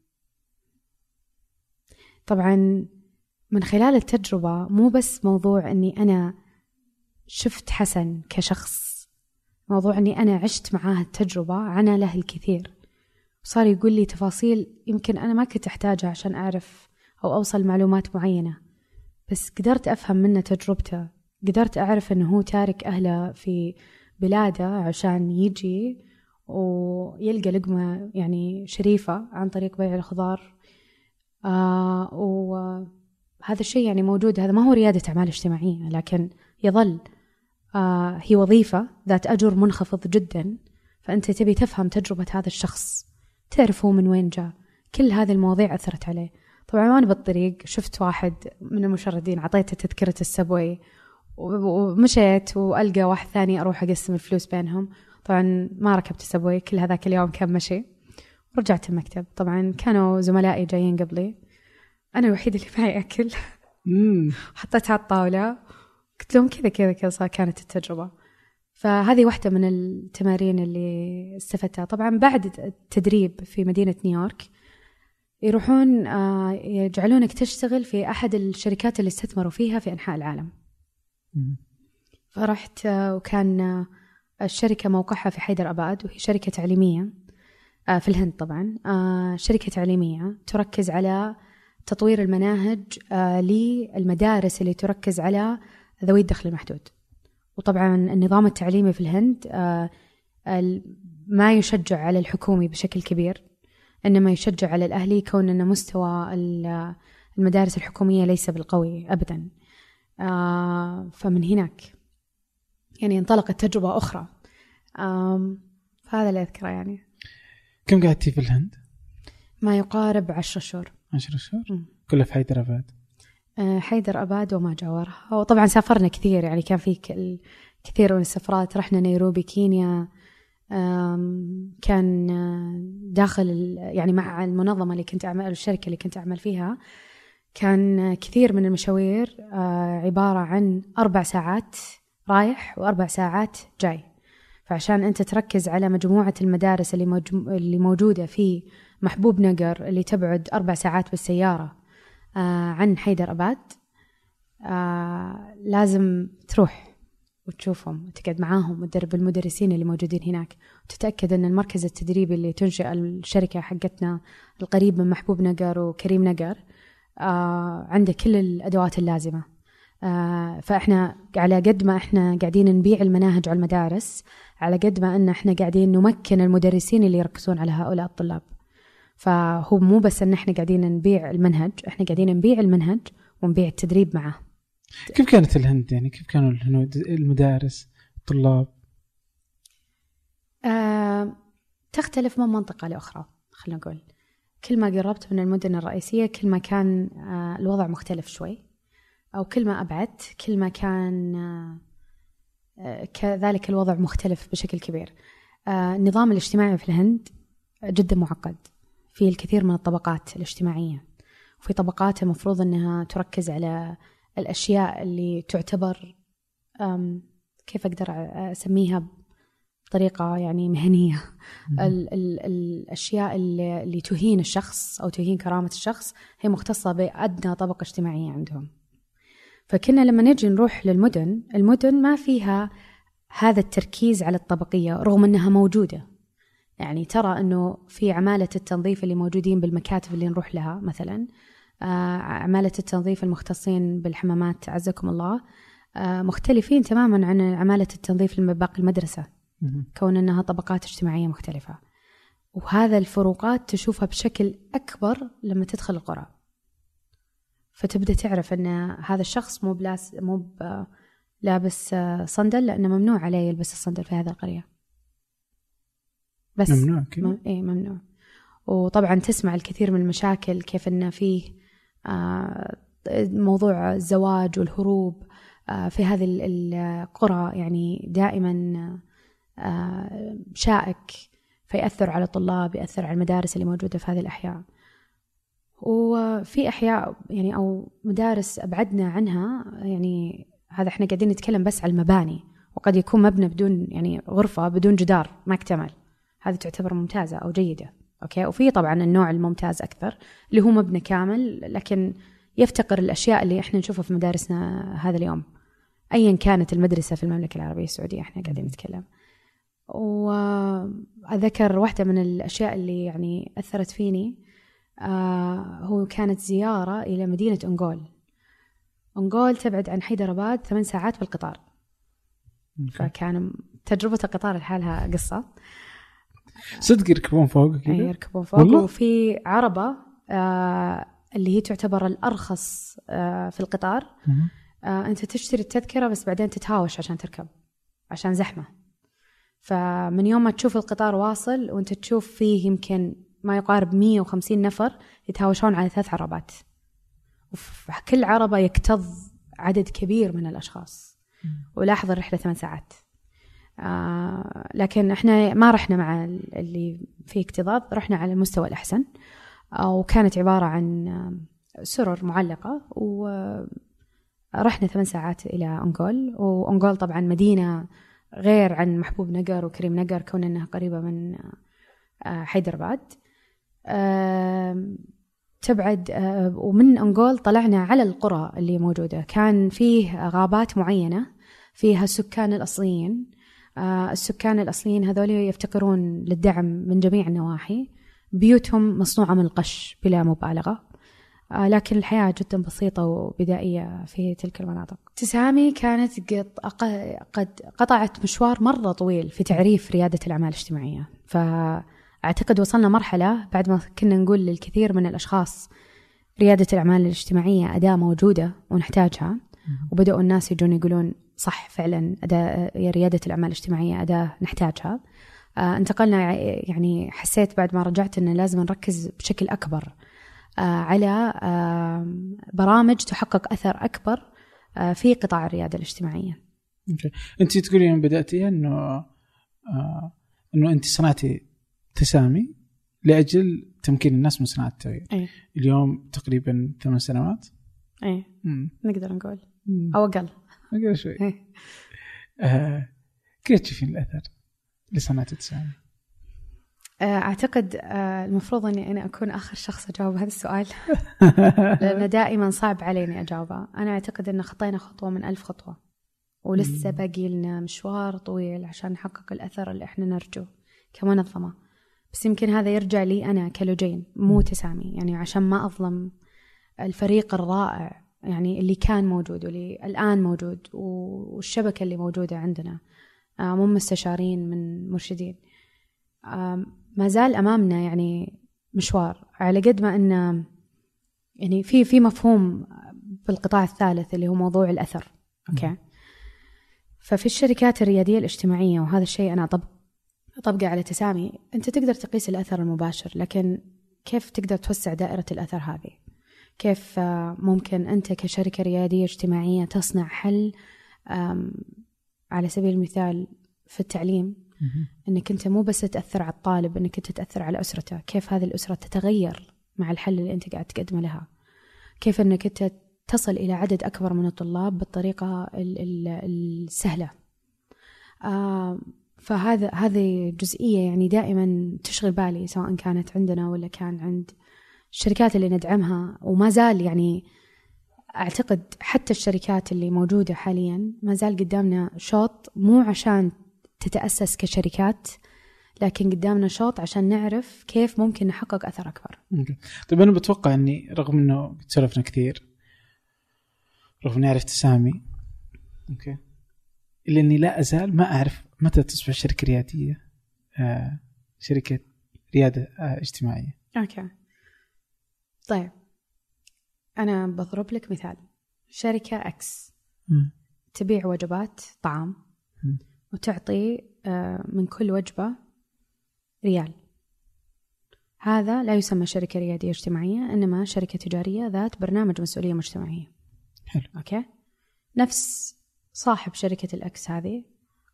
طبعا من خلال التجربة مو بس موضوع إني أنا شفت حسن كشخص موضوع إني أنا عشت معاه التجربة عنا له الكثير. وصار يقول لي تفاصيل يمكن أنا ما كنت أحتاجها عشان أعرف أو أوصل معلومات معينة بس قدرت أفهم منه تجربته قدرت أعرف إنه هو تارك أهله في بلاده عشان يجي ويلقى لقمة يعني شريفة عن طريق بيع الخضار. آه وهذا الشيء يعني موجود. هذا ما هو ريادة أعمال اجتماعية لكن يظل. آه هي وظيفة ذات أجر منخفض جدا فأنت تبي تفهم تجربة هذا الشخص تعرف هو من وين جاء. كل هذه المواضيع أثرت عليه. طبعا وأنا بالطريق شفت واحد من المشردين أعطيته تذكرة السبوي ومشيت وألقى واحد ثاني أروح أقسم الفلوس بينهم. طبعا ما ركبت السبوي كل هذاك اليوم كان مشي. ورجعت المكتب. طبعا كانوا زملائي جايين قبلي. أنا الوحيدة اللي معي أكل. حطيتها على الطاولة. قلت لهم كذا كذا كذا كانت التجربة. فهذه واحدة من التمارين اللي استفدتها. طبعا بعد التدريب في مدينة نيويورك يروحون آه، يجعلونك تشتغل في أحد الشركات اللي استثمروا فيها في أنحاء العالم. فرحت آه، وكان الشركة موقعها في حيدر أباد وهي شركة تعليمية. آه، في الهند طبعا. آه، شركة تعليمية تركز على تطوير المناهج آه، للمدارس اللي تركز على ذوي الدخل المحدود. وطبعا النظام التعليمي في الهند ما يشجع على الحكومي بشكل كبير إنما يشجع على الأهلي كون أن مستوى المدارس الحكومية ليس بالقوي أبدا. فمن هناك يعني انطلقت تجربة أخرى. فهذا اللي أذكره يعني. كم قعدتي في الهند؟ ما يقارب عشر شهور. عشر شهور؟ كلها في حيدر أباد. أه، حيدر أباد وما جاورها. وطبعا سافرنا كثير يعني كان في كثير من السفرات. رحنا نيروبي كينيا. كان داخل يعني مع المنظمة اللي كنت أعمل الشركة اللي كنت أعمل فيها. كان كثير من المشاوير آه، عبارة عن أربع ساعات رايح وأربع ساعات جاي. فعشان أنت تركز على مجموعة المدارس اللي, مجم... اللي موجودة في محبوب نقر اللي تبعد أربع ساعات بالسيارة آه، عن حيدر أباد آه، لازم تروح وتشوفهم وتقعد معاهم وتدرب المدرسين اللي موجودين هناك. وتتأكد أن المركز التدريبي اللي تنشئ الشركة حقتنا القريب من محبوب نقر وكريم نقر آه عنده كل الأدوات اللازمة. آه فإحنا على قد ما إحنا قاعدين نبيع المناهج على المدارس على قد ما أن إحنا قاعدين نمكن المدرسين اللي يركزون على هؤلاء الطلاب. فهو مو بس أن إحنا قاعدين نبيع المنهج إحنا قاعدين نبيع المنهج ونبيع التدريب معه. كيف كانت الهند يعني؟ كيف كانوا الهنود المدارس الطلاب؟ آه تختلف من منطقة لأخرى خلينا نقول. كل ما قربت من المدن الرئيسية كل ما كان آه الوضع مختلف شوي. أو كل ما أبعدت كل ما كان آه, آه، كذلك الوضع مختلف بشكل كبير. آه النظام الاجتماعي في الهند جدا معقد. فيه الكثير من الطبقات الاجتماعية. وفي طبقات المفروض أنها تركز على الأشياء اللي تعتبر كيف أقدر أسميها بطريقة يعني مهنية. ال ال الأشياء اللي, اللي تهين الشخص أو تهين كرامة الشخص هي مختصة بأدنى طبقة اجتماعية عندهم. فكنا لما نجي نروح للمدن المدن ما فيها هذا التركيز على الطبقية رغم أنها موجودة. يعني ترى أنه في عمالة التنظيف اللي موجودين بالمكاتب اللي نروح لها مثلا آه، عمالة التنظيف المختصين بالحمامات عزكم الله آه، مختلفين تماما عن عمالة التنظيف باقي المدرسة. كون أنها طبقات اجتماعية مختلفة. وهذا الفروقات تشوفها بشكل أكبر لما تدخل القرى. فتبدأ تعرف أن هذا الشخص مو بلاس مو لابس صندل لأنه ممنوع عليه يلبس الصندل في هذه القرية. بس ممنوع كذا؟ م... إيه ممنوع. وطبعا تسمع الكثير من المشاكل كيف أنه فيه آه، موضوع الزواج والهروب آه، في هذه القرى يعني دائما آه، شائك فيأثر على الطلاب يأثر على المدارس اللي موجودة في هذه الأحياء. وفي أحياء يعني أو مدارس أبعدنا عنها يعني هذا إحنا قاعدين نتكلم بس على المباني وقد يكون مبنى بدون يعني غرفة بدون جدار ما اكتمل هذه تعتبر ممتازة أو جيدة أوكي؟ وفي طبعا النوع الممتاز أكثر اللي هو مبنى كامل لكن يفتقر الأشياء اللي إحنا نشوفها في مدارسنا هذا اليوم. ايا كانت المدرسة في المملكة العربية السعودية إحنا قاعدين نتكلم. وأذكر واحدة من الأشياء اللي يعني أثرت فيني. هو كانت زيارة إلى مدينة انغول انغول تبعد عن حيدرآباد ثمان ساعات بالقطار. فكان تجربة القطار لحالها قصة. صدق يركبون فوق كذا؟ يركبون فوق. والله؟ وفي عربة آه اللي هي تعتبر الأرخص آه في القطار. آه أنت تشتري التذكرة بس بعدين تتهاوش عشان تركب عشان زحمة. فمن يوم ما تشوف القطار واصل وأنت تشوف فيه يمكن ما يقارب 150 نفر يتهاوشون على ثلاث عربات. وفي كل عربة يكتظ عدد كبير من الأشخاص. ولاحظ الرحلة ثمان ساعات. آه لكن إحنا ما رحنا مع اللي فيه اكتظاظ رحنا على المستوى الأحسن. آه وكانت عبارة عن آه، سرر معلقة. ورحنا ثمان ساعات إلى أنغول. وأنغول طبعا مدينة غير عن محبوب نقر وكريم نقر كون أنها قريبة من آه، حيدرباد. تبعد ومن أنغول طلعنا على القرى اللي موجودة. كان فيه غابات معينة فيها السكان الأصليين. السكان الأصليين هذول يفتقرون للدعم من جميع النواحي. بيوتهم مصنوعة من القش بلا مبالغة. لكن الحياة جدا بسيطة وبدائية في تلك المناطق. تسامي كانت قد, قطعت مشوار مرة طويل في تعريف ريادة الأعمال الاجتماعية. فأعتقد وصلنا مرحلة بعد ما كنا نقول للكثير من الأشخاص ريادة الأعمال الاجتماعية أداة موجودة ونحتاجها. وبدأوا الناس يجون يقولون صح فعلا أداة ريادة الأعمال الاجتماعية أداة نحتاجها. آه انتقلنا يعني حسيت بعد ما رجعت أنه لازم نركز بشكل أكبر آه على آه برامج تحقق أثر أكبر آه في قطاع الريادة الاجتماعية. أنت تقولين بدأتي أنه آه أنه أنت صنعتي تسامي لأجل تمكين الناس من صناعة التغيير أي. اليوم تقريبا ثمان سنوات مم. نقدر نقول. أو أقل أقل شوي إيه. آه. كيف تشوفين الأثر لصناعة التسامي؟ آه، أعتقد آه، المفروض إني أنا أكون آخر شخص أجاوب هذا السؤال لأنه دائما صعب علي اني أجاوبه أنا أعتقد إن خطينا خطوة من ألف خطوة ولسه. باقي لنا مشوار طويل عشان نحقق الأثر اللي إحنا نرجوه كمنظمه بس يمكن هذا يرجع لي أنا كلوجين مو تسامي. يعني عشان ما أظلم الفريق الرائع يعني اللي كان موجود واللي الآن موجود والشبكة اللي موجودة عندنا. آه، من مستشارين من مرشدين. ما زال أمامنا يعني مشوار. على قد ما ان يعني في في مفهوم بالقطاع الثالث اللي هو موضوع الأثر. أوكي؟ ففي الشركات الريادية الاجتماعية وهذا الشيء أنا طب طبقة على تسامي أنت تقدر تقيس الأثر المباشر لكن كيف تقدر توسع دائرة الأثر هذه؟ كيف آه، ممكن أنت كشركة ريادية اجتماعية تصنع حل على سبيل المثال في التعليم؟ مم. إنك أنت مو بس تاثر على الطالب إنك أنت تاثر على أسرته. كيف هذه الأسرة تتغير مع الحل اللي أنت قاعد تقدمه لها؟ كيف إنك أنت تصل إلى عدد أكبر من الطلاب بالطريقة ال- ال- السهلة؟ آه فهذا هذه جزئية يعني دائما تشغل بالي سواء كانت عندنا ولا كان عند الشركات اللي ندعمها. وما زال يعني أعتقد حتى الشركات اللي موجودة حاليا ما زال قدامنا شوط مو عشان تتأسس كشركات لكن قدامنا شوط عشان نعرف كيف ممكن نحقق أثر أكبر. okay. طيب أنا بتوقع إني رغم إنه قد سولفنا كثير رغم إني أعرف تسامي okay. إلا إني لا أزال ما أعرف متى تصبح شركة ريادية آه شركة ريادة آه اجتماعية okay. طيب أنا بضرب لك مثال شركة X مم. تبيع وجبات طعام مم. وتعطي آه، من كل وجبة ريال. هذا لا يسمى شركة ريادية اجتماعية إنما شركة تجارية ذات برنامج مسؤولية مجتمعية. حلو okay نفس صاحب شركة ال X هذه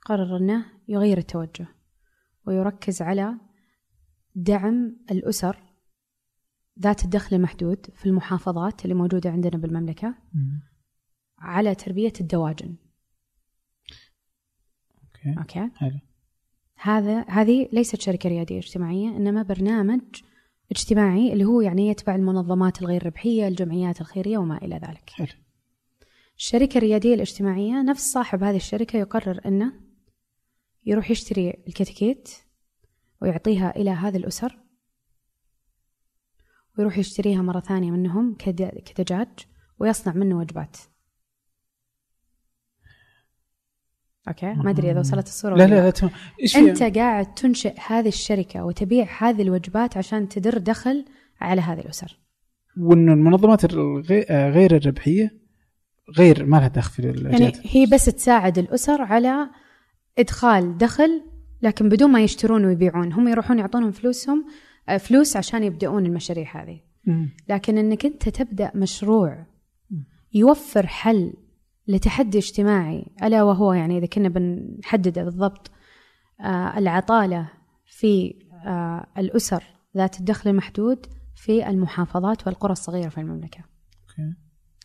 قرر أنه يغير التوجه ويركز على دعم الأسر ذات الدخل المحدود في المحافظات اللي موجودة عندنا بالمملكة مم. على تربية الدواجن. okay. okay؟ حلو. هذا هذه ليست شركة ريادية اجتماعية إنما برنامج اجتماعي اللي هو يعني يتبع المنظمات الغير ربحية الجمعيات الخيرية وما إلى ذلك. حلو. الشركة الريادية الاجتماعية نفس صاحب هذه الشركة يقرر أنه يروح يشتري الكتكيت ويعطيها إلى هذه الأسر ويروح يشتريها مرة ثانية منهم كد- كدجاج ويصنع منه وجبات. أوكي؟ ما أدري إذا وصلت الصورة لا لا لا. تمام. في قاعد تنشئ هذه الشركة وتبيع هذه الوجبات عشان تدر دخل على هذه الأسر. وانه المنظمات آه، غير الربحية غير ما لها دخل في يعني هي بس تساعد الأسر على إدخال دخل لكن بدون ما يشترون ويبيعون. هم يروحون يعطونهم فلوسهم آه، فلوس عشان يبدأون المشاريع هذه. لكن أنك أنت تبدأ مشروع يوفر حل لتحدي اجتماعي ألا وهو يعني إذا كنا بنحدده بالضبط آه، العطالة في آه، الأسر ذات الدخل المحدود في المحافظات والقرى الصغيرة في المملكة.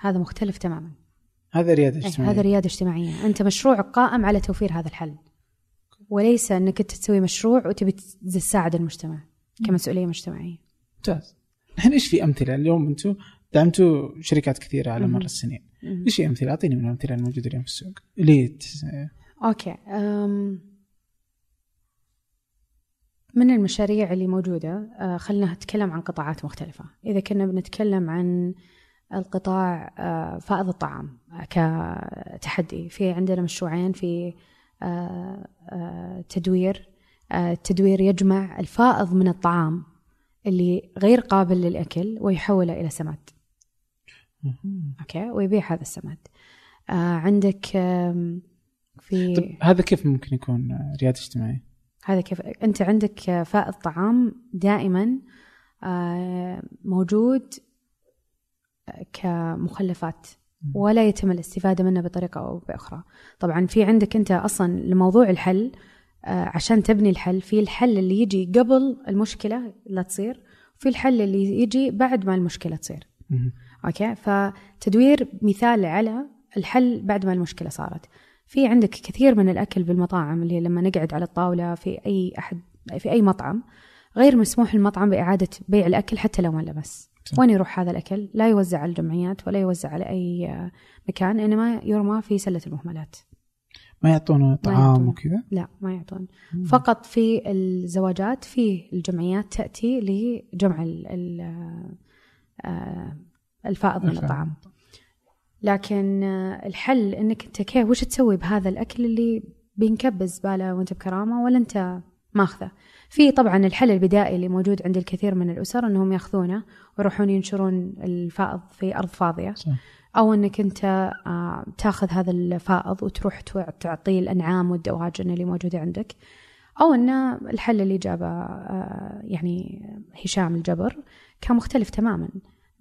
هذا مختلف تماما. هذا رياده إيه، اجتماعية. هذا ريادة اجتماعية. أنت مشروعك قائم على توفير هذا الحل؟ وليس أنك أنت تسوي مشروع وتبي تساعد المجتمع كمسؤولية مجتمعية. ممتاز. الحين إيش في أمثلة؟ اليوم أنتم دعمتوا شركات كثيرة على مر السنين. إيش أمثلة؟ أعطيني من الأمثلة الموجودة اليوم في السوق. اللي تس... أوكي. أم من المشاريع اللي موجودة آه، خلينا نتكلم عن قطاعات مختلفة. إذا كنا بنتكلم عن القطاع آه، فائض الطعام كتحدي. في عندنا مشروعين في آه، آه، تدوير التدوير يجمع الفائض من الطعام اللي غير قابل للأكل ويحوله إلى سماد. أوكي؟ ويبيع هذا السماد. عندك في طب هذا كيف ممكن يكون ريادة اجتماعيه؟ هذا كيف؟ أنت عندك فائض طعام دائما موجود كمخلفات ولا يتم الاستفادة منه بطريقة أو بأخرى. طبعا في عندك أنت أصلا لموضوع الحل آه، عشان تبني الحل في الحل اللي يجي قبل المشكلة لا تصير وفي الحل اللي يجي بعد ما المشكلة تصير. أوكي؟ فتدوير مثال على الحل بعد ما المشكلة صارت. في عندك كثير من الأكل بالمطاعم اللي لما نقعد على الطاولة في أي أحد في أي مطعم غير مسموح للمطعم بإعادة بيع الأكل حتى لو ما صح. وين يروح هذا الأكل؟ لا يوزع على الجمعيات ولا يوزع على أي مكان إنما يرمى في سلة المهملات. ما يعطونه طعام. وكذا؟ لا ما يعطون. فقط في الزواجات في الجمعيات تأتي لجمع ال- ال- آه، الفائض من. الطعام. لكن آه، الحل إنك أنت كيف وش تسوي بهذا الأكل اللي بينكب الزباله وأنت بكرامة ولا أنت ماخذه؟ في طبعا الحل البدائي اللي موجود عند الكثير من الأسر إنهم يأخذونه ويروحون ينشرون الفائض في أرض فاضية. صح. أو إنك أنت آه، تأخذ هذا الفائض وتروح تعطيه الأنعام والدواجن اللي موجودة عندك. أو ان الحل اللي جابه آه، يعني هشام الجبر كان مختلف تماما.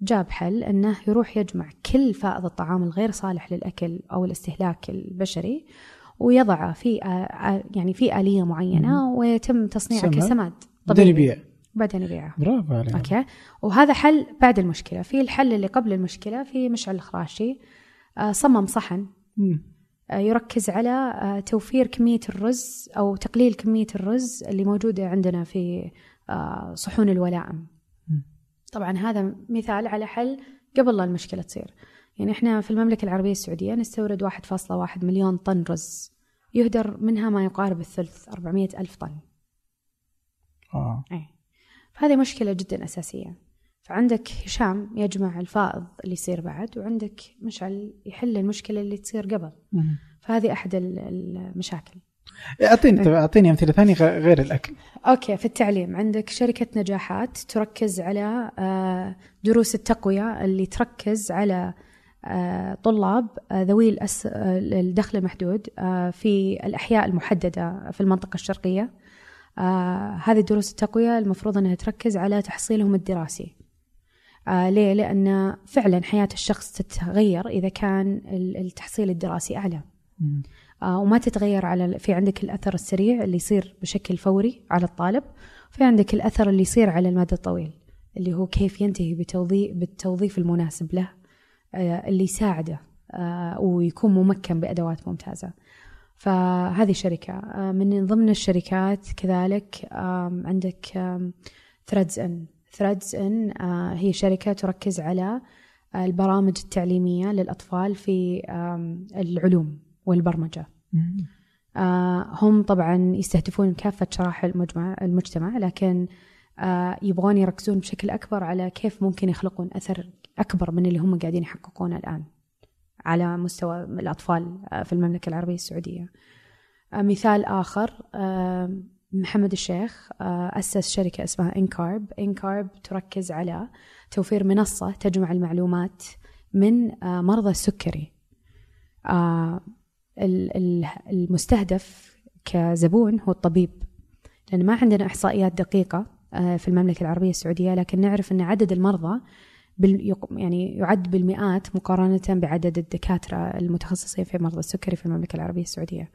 جاب حل إنه يروح يجمع كل فائض الطعام الغير صالح للأكل أو الاستهلاك البشري ويضعه في يعني في آلية معينة ويتم تصنيعه سماد. كسماد. بعدين يبيع. بعدين يبيعه برافو عليك أوكي. وهذا حل بعد المشكلة. في الحل اللي قبل المشكلة في مشعل الخراشي. صمم صحن. مم. يركز على توفير كمية الرز أو تقليل كمية الرز اللي موجودة عندنا في صحون الولائم. طبعا هذا مثال على حل قبل لا المشكلة تصير. يعني إحنا في المملكة العربية السعودية نستورد 1.1 مليون طن رز. يهدر منها ما يقارب الثلث 400 ألف طن. آه. أي. فهذه مشكلة جدا أساسية. فعندك هشام يجمع الفائض اللي يصير بعد وعندك مشعل يحل المشكلة اللي تصير قبل. مم. فهذه أحد ال- المشاكل. اعطيني طب أعطيني أمثلة ثانية غير الأكل. أوكي في التعليم. عندك شركة نجاحات تركز على آه، دروس التقوية اللي تركز على آه، طلاب آه، ذوي الأس- آه، الدخل المحدود آه، في الأحياء المحددة في المنطقة الشرقية آه، هذه دروس التقوية المفروض أنها تركز على تحصيلهم الدراسي آه ليه؟ لأن فعلا حياة الشخص تتغير إذا كان ال- التحصيل الدراسي أعلى. آه وما تتغير على في عندك الأثر السريع اللي يصير بشكل فوري على الطالب في عندك الأثر اللي يصير على المدى الطويل اللي هو كيف ينتهي بتوظيف بالتوظيف المناسب له آه اللي يساعده آه ويكون ممكن بأدوات ممتازة. فهذه شركة آه من ضمن الشركات كذلك عندك ثريدز ان ثريدز ان هي شركة تركز على آه، البرامج التعليمية للأطفال في العلوم والبرمجة. آه، هم طبعا يستهدفون كافة شرائح المجتمع لكن آه، يبغون يركزون بشكل أكبر على كيف ممكن يخلقون أثر أكبر من اللي هم قاعدين يحققونه الآن على مستوى الأطفال آه، في المملكة العربية السعودية. آه، مثال آخر آه، محمد الشيخ أسس شركة اسمها إنكارب. إنكارب تركز على توفير منصة تجمع المعلومات من مرضى السكري. ال- ال- المستهدف كزبون هو الطبيب. لأن ما عندنا إحصائيات دقيقة في المملكة العربية السعودية لكن نعرف أن عدد المرضى بال يعني يعد بالمئات مقارنة بعدد الدكاترة المتخصصين في مرضى السكري في المملكة العربية السعودية.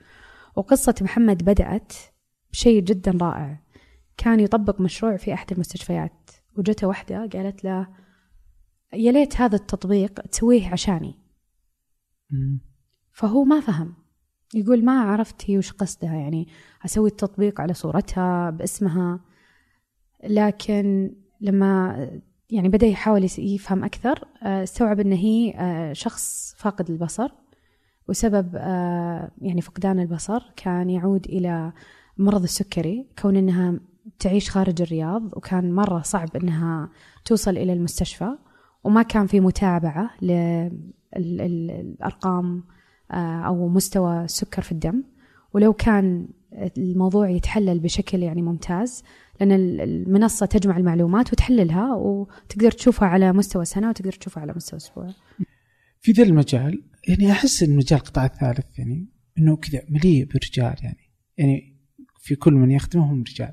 وقصة محمد بدأت بشيء جدا رائع. كان يطبق مشروع في أحد المستشفيات وجته واحدة قالت له يا ليت هذا التطبيق تسويه عشاني. فهو ما فهم. يقول ما عرفت هي وش قصدها يعني أسوي التطبيق على صورتها باسمها. لكن لما يعني بدأ يحاول يفهم أكثر آه، استوعب أن هي آه، شخص فاقد البصر وسبب آه، يعني فقدان البصر كان يعود إلى مرض السكري كون أنها تعيش خارج الرياض وكان مرة صعب أنها توصل إلى المستشفى وما كان في متابعة للأرقام أو مستوى السكر في الدم. ولو كان الموضوع يتحلل بشكل يعني ممتاز لأن ال- المنصة تجمع المعلومات وتحللها وتقدر تشوفها على مستوى سنة وتقدر تشوفها على مستوى أسبوع. في ذا المجال يعني أحس إن مجال القطاع الثالث يعني إنه كذا مليء برجال يعني. يعني في كل من يخدمهم رجال.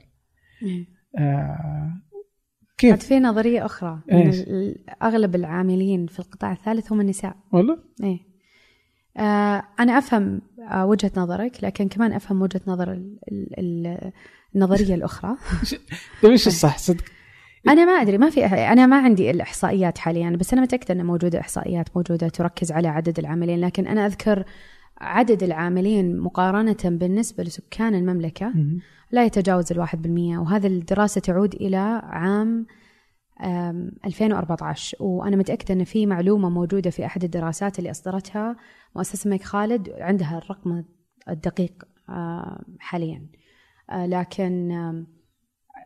آه عاد كيف؟ في نظرية أخرى. إن إيش؟ أغلب العاملين في القطاع الثالث هم النساء. والله؟ إيه. آه أنا أفهم آه وجهة نظرك لكن كمان أفهم وجهة نظر ال ال ال النظرية الأخرى. طيب إيش الصح؟ صدق. أنا ما أدري ما في أنا ما عندي الإحصائيات حاليا بس أنا متأكدة إن موجودة إحصائيات موجودة تركز على عدد العاملين لكن أنا أذكر عدد العاملين مقارنة بالنسبة لسكان المملكة لا يتجاوز الواحد بالمية وهذا الدراسة تعود إلى عام 2014 وأنا متأكدة أن في معلومة موجودة في أحد الدراسات اللي أصدرتها مؤسسة الملك خالد عندها الرقم الدقيق حاليا. لكن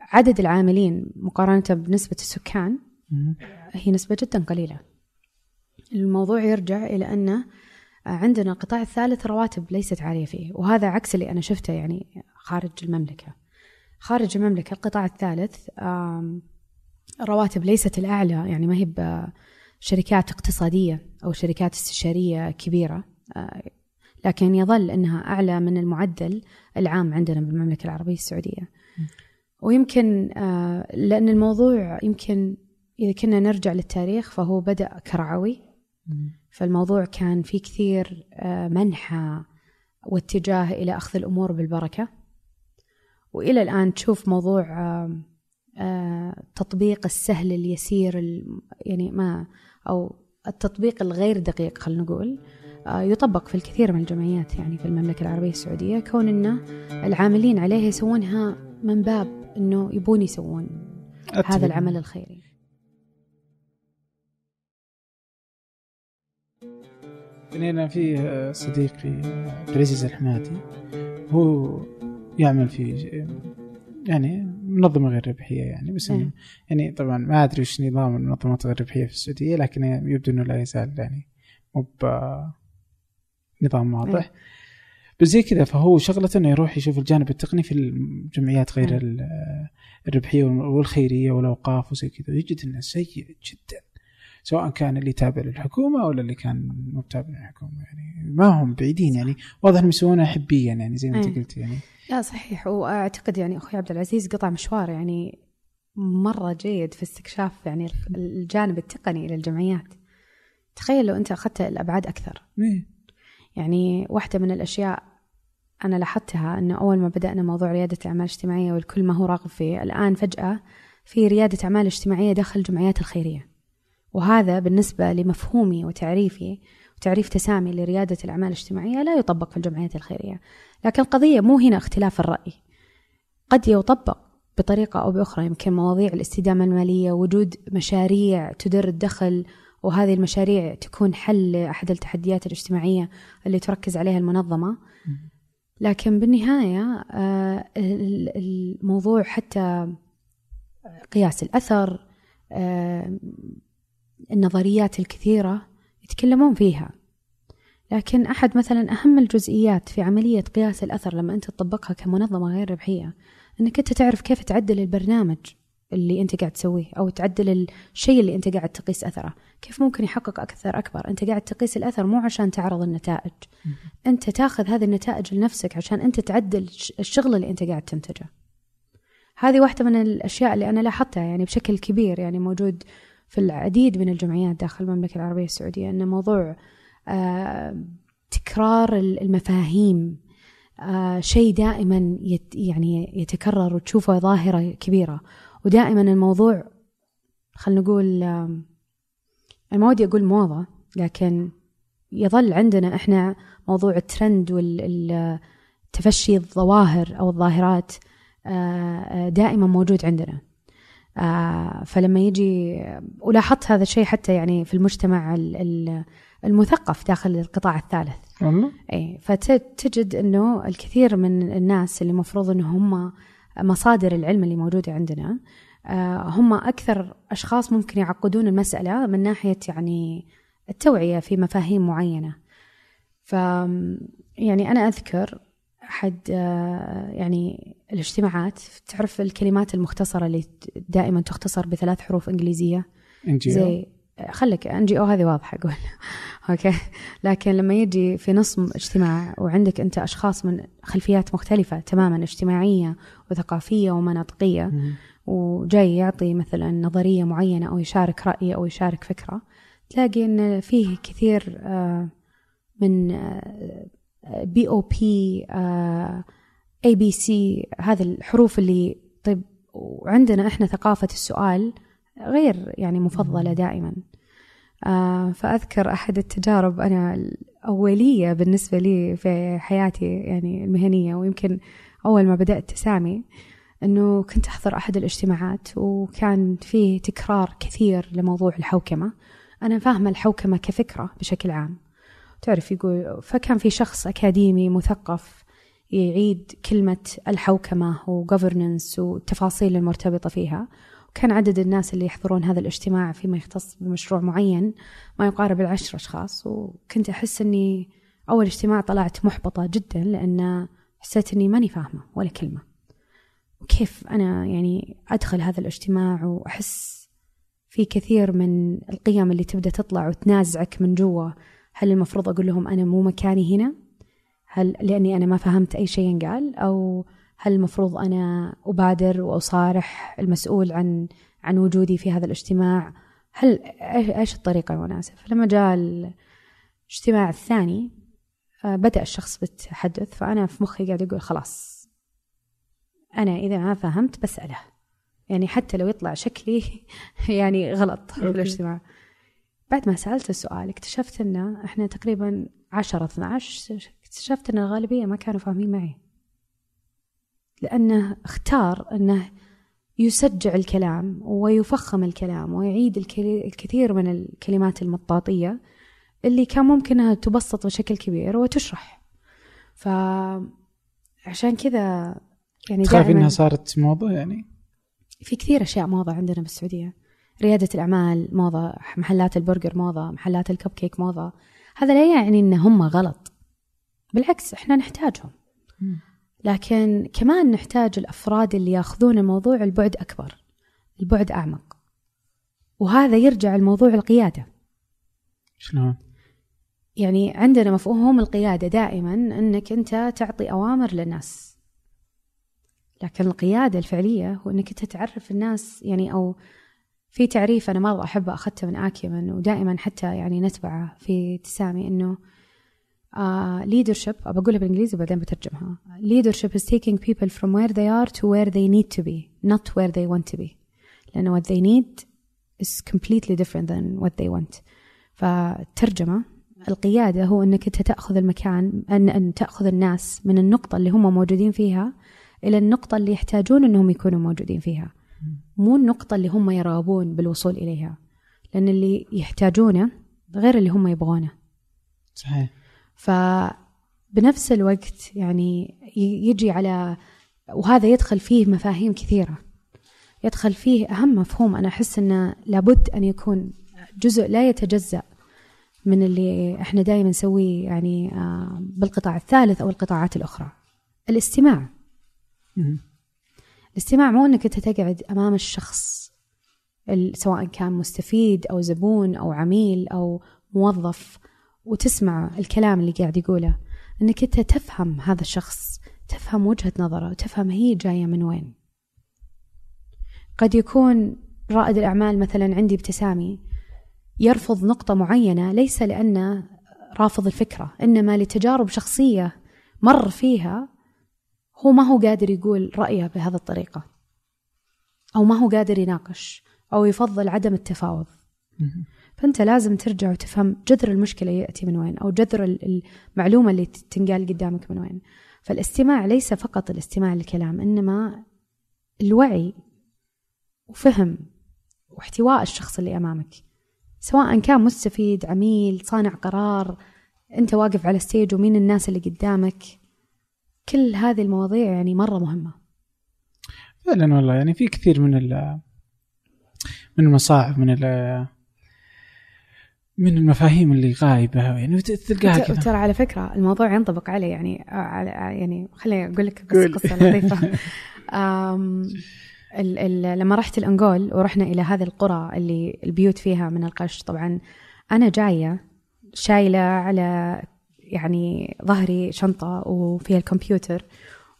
عدد العاملين مقارنة بنسبة السكان هي نسبة جدا قليلة. الموضوع يرجع إلى أن عندنا القطاع الثالث رواتب ليست عالية فيه وهذا عكس اللي أنا شفته يعني خارج المملكة. خارج المملكة القطاع الثالث رواتب ليست الأعلى يعني ما هي بشركات اقتصادية أو شركات استشارية كبيرة آه، لكن يظل أنها أعلى من المعدل العام عندنا بالمملكة العربية السعودية. ويمكن آه، لأن الموضوع يمكن إذا كنا نرجع للتاريخ فهو بدأ كرعوي فالموضوع كان في كثير آه، منحى واتجاه إلى أخذ الأمور بالبركة. وإلى الآن تشوف موضوع التطبيق آه، السهل اليسير يعني ما أو التطبيق الغير دقيق خلينا نقول. يطبق في الكثير من الجمعيات يعني في المملكة العربية السعودية كون أنه العاملين عليه يسوونها من باب أنه يبون يسوون هذا العمل الخيري. يعني أنا في صديقي عبد العزيز الحمادي هو يعمل في يعني منظمة غير ربحية يعني بس إنه يعني طبعا ما أدري وش نظام المنظمات غير ربحية في السعودية لكن يبدو أنه لا يزال يعني مو نظام واضح. بس زي كذا فهو شغلته إنه يروح يشوف الجانب التقني في الجمعيات غير الربحية والخيرية والأوقاف وزي كذا. يجد إنه سيء جدا سواء كان اللي تابع للحكومة ولا اللي كان مو تابع للحكومة. يعني ما هم بعيدين يعني واضح إنهم يسوونها حبيا يعني زي ما أنت قلت يعني. لا صحيح. وأعتقد يعني أخوي عبد العزيز قطع مشوار يعني مرة جيد في استكشاف يعني الجانب التقني للجمعيات. تخيل لو أنت أخذت الأبعاد أكثر. ميه. يعني واحدة من الأشياء أنا لاحظتها انه أول ما بدأنا موضوع ريادة الاعمال الاجتماعيه والكل ما هو راغب فيه الآن فجأة في ريادة أعمال اجتماعية داخل الجمعيات الخيرية. وهذا بالنسبة لمفهومي وتعريفي وتعريف تسامي لريادة الأعمال الاجتماعية لا يطبق في الجمعيات الخيرية. لكن القضية مو هنا اختلاف الرأي. قد يطبق بطريقة أو بأخرى يمكن مواضيع الاستدامة المالية وجود مشاريع تدر الدخل وهذه المشاريع تكون حل لأحد التحديات الاجتماعية اللي تركز عليها المنظمة. لكن بالنهاية آه، الموضوع حتى قياس الأثر آه، النظريات الكثيرة يتكلمون فيها. لكن أحد مثلا أهم الجزئيات في عملية قياس الأثر لما أنت تطبقها كمنظمة غير ربحية أنك أنت تعرف كيف تعدل البرنامج. اللي أنت قاعد تسويه أو تعدل الشيء اللي أنت قاعد تقيس أثره. كيف ممكن يحقق أكثر أكبر؟ أنت قاعد تقيس الأثر مو عشان تعرض النتائج. أنت تاخذ هذه النتائج لنفسك عشان أنت تعدل الشغل اللي أنت قاعد تنتجه. هذه واحدة من الأشياء اللي أنا لاحظتها يعني بشكل كبير يعني موجود في العديد من الجمعيات داخل المملكة العربية السعودية أن موضوع آه، تكرار المفاهيم آه، شيء دائما يعني يتكرر وتشوفه ظاهرة كبيرة. ودائما الموضوع خلينا نقول أنا ما ودي أقول موضة لكن يظل عندنا إحنا موضوع الترند والتفشي الظواهر أو الظاهرات آه، دائما موجود عندنا. آه فلما يجي ولاحظت هذا الشيء حتى يعني في المجتمع المثقف داخل القطاع الثالث. اي فتجد إنه الكثير من الناس اللي المفروض انه هم مصادر العلم اللي موجودة عندنا. آه هم أكثر أشخاص ممكن يعقدون المسألة من ناحية يعني التوعية في مفاهيم معينة. ف يعني أنا أذكر أحد آه، يعني الاجتماعات تعرف الكلمات المختصرة اللي دائما تختصر بثلاث حروف إنجليزية؟ زي خليك NGO هذه واضحة أقول. okay. لكن لما يجي في نص اجتماع وعندك أنت أشخاص من خلفيات مختلفة تماما اجتماعية وثقافية ومناطقية وجاي يعطي مثلا نظرية معينة أو يشارك رأي أو يشارك فكرة تلاقي إن فيه كثير آه، من B أو B A B C هذه الحروف اللي طيب وعندنا إحنا ثقافة السؤال غير يعني مفضلة دائما. آه فأذكر أحد التجارب أنا الأولية بالنسبة لي في حياتي يعني المهنية ويمكن أول ما بدأت تسامي أنه كنت أحضر أحد الاجتماعات وكان فيه تكرار كثير لموضوع الحوكمة. أنا فاهمة الحوكمة كفكرة بشكل عام. تعرف يقول فكان في شخص أكاديمي مثقف يعيد كلمة الحوكمة وgovernance والتفاصيل المرتبطة فيها. وكان عدد الناس اللي يحضرون هذا الاجتماع فيما يختص بمشروع معين ما يقارب العشر أشخاص وكنت أحس أني أول اجتماع طلعت محبطة جدا لأن حسيت أني ماني فاهمة ولا كلمة. وكيف أنا يعني أدخل هذا الاجتماع وأحس في كثير من القيم اللي تبدأ تطلع وتنازعك من جوا؟ هل المفروض أقول لهم أنا مو مكاني هنا؟ هل لأني أنا ما فهمت أي شيء قال؟ أو هل المفروض أنا أبادر وأصارح المسؤول عن عن وجودي في هذا الاجتماع؟ هل إيش الطريقة المناسبة؟ فلما جاء الاجتماع الثاني آه، بدأ الشخص بالتحدث فأنا في مخي قاعد أقول خلاص أنا إذا ما فهمت بسأله. يعني حتى لو يطلع شكلي يعني غلط في الاجتماع. بعد ما سألت السؤال اكتشفت أن إحنا تقريبا عشرة 12 اكتشفت أن الغالبية ما كانوا فاهمين معي. لأنه اختار أنه يسجع الكلام ويفخم الكلام ويعيد الكثير من الكلمات المطاطية اللي كان ممكن أنها تبسط بشكل كبير وتشرح. فعشان كذا يعني تخاف إنها صارت موضة يعني؟ في كثير أشياء موضة عندنا بالسعودية. ريادة الأعمال موضة محلات البرجر موضة محلات الكب كيك موضة. هذا لا يعني إن هم غلط. بالعكس إحنا نحتاجهم. لكن كمان نحتاج الأفراد اللي يأخذون الموضوع البعد أكبر البعد أعمق. وهذا يرجع الموضوع القيادة. شلون؟ يعني عندنا مفهوم القيادة دائما أنك أنت تعطي أوامر للناس. لكن القيادة الفعلية هو أنك أنت تعرف الناس يعني أو في تعريف أنا مرة أحب أخذته من آكيمن ودائما حتى يعني نتبعه في تسامي uh, leadership بقولها بالإنجليزي وبعدين بترجمها. leadership is taking people from where they are to where they need to be not where they want to be. لأنه what they need is completely different than what they want. فالترجمة القيادة هو أنك أنت تأخذ المكان أن, أن تأخذ الناس من النقطة اللي هم موجودين فيها إلى النقطة اللي يحتاجون أنهم يكونوا موجودين فيها. مو النقطة اللي هم يرغبون بالوصول إليها. لأن اللي يحتاجونه غير اللي هم يبغونه. صحيح. فبنفس الوقت يعني يجي على وهذا يدخل فيه مفاهيم كثيرة. يدخل فيه أهم مفهوم أنا أحس أنه لابد أن يكون جزء لا يتجزأ من اللي إحنا دائما نسويه يعني آه، بالقطاع الثالث أو القطاعات الأخرى. الاستماع. الاستماع مو إنك أنت تقعد أمام الشخص سواء كان مستفيد أو زبون أو عميل أو موظف. وتسمع الكلام اللي قاعد يقوله إنك أنت تفهم هذا الشخص تفهم وجهة نظره وتفهم هي جاية من وين. قد يكون رائد الأعمال مثلا عندي ابتسامي يرفض نقطة معينة ليس لأنه رافض الفكرة إنما لتجارب شخصية مر فيها هو ما هو قادر يقول رأيه بهذه الطريقة. أو ما هو قادر يناقش أو يفضل عدم التفاوض. فأنت لازم ترجع وتفهم جذر المشكلة يأتي من وين أو جذر المعلومة اللي تنقال قدامك من وين. فالاستماع ليس فقط الاستماع للكلام إنما الوعي وفهم واحتواء الشخص اللي أمامك. سواء كان مستفيد عميل صانع قرار أنت واقف على ستيج ومين الناس اللي قدامك. كل هذه المواضيع يعني مرة مهمة. فعلا والله يعني في كثير من من المصاعب من من المفاهيم اللي غايبة يعني تلقاها كذا. ترى على فكرة الموضوع ينطبق علي يعني على يعني خليني أقول لك قصة, قصة لطيفة. ال ال لما رحت الأنغول ورحنا إلى هذه القرى اللي البيوت فيها من القش طبعا أنا جاية شايلة على يعني ظهري شنطة وفيها الكمبيوتر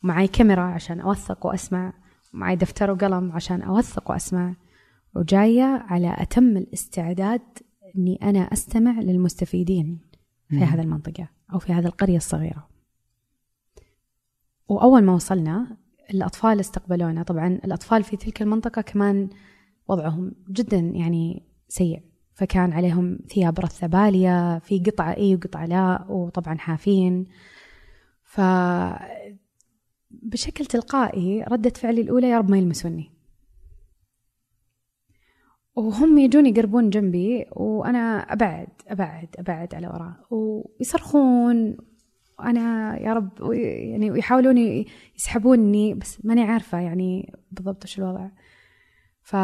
ومعي كاميرا عشان أوثق وأسمع ومعي دفتر وقلم عشان أوثق وأسمع وجاية على أتم الاستعداد أني أنا أستمع للمستفيدين في هذه المنطقة أو في هذه القرية الصغيرة. وأول ما وصلنا الأطفال استقبلونا. طبعا الأطفال في تلك المنطقة كمان وضعهم جدا يعني سيء. فكان عليهم ثياب رثة بالية في قطعة إي وقطعة لا وطبعا حافين. ف بشكل تلقائي ردة فعلي الأولى يا رب ما يلمسوني. وهم يجون يقربون جنبي وأنا أبعد أبعد أبعد على وراء. ويصرخون وأنا يا رب يعني ويحاولون يسحبوني بس ماني عارفة يعني بالضبط وش الوضع. ف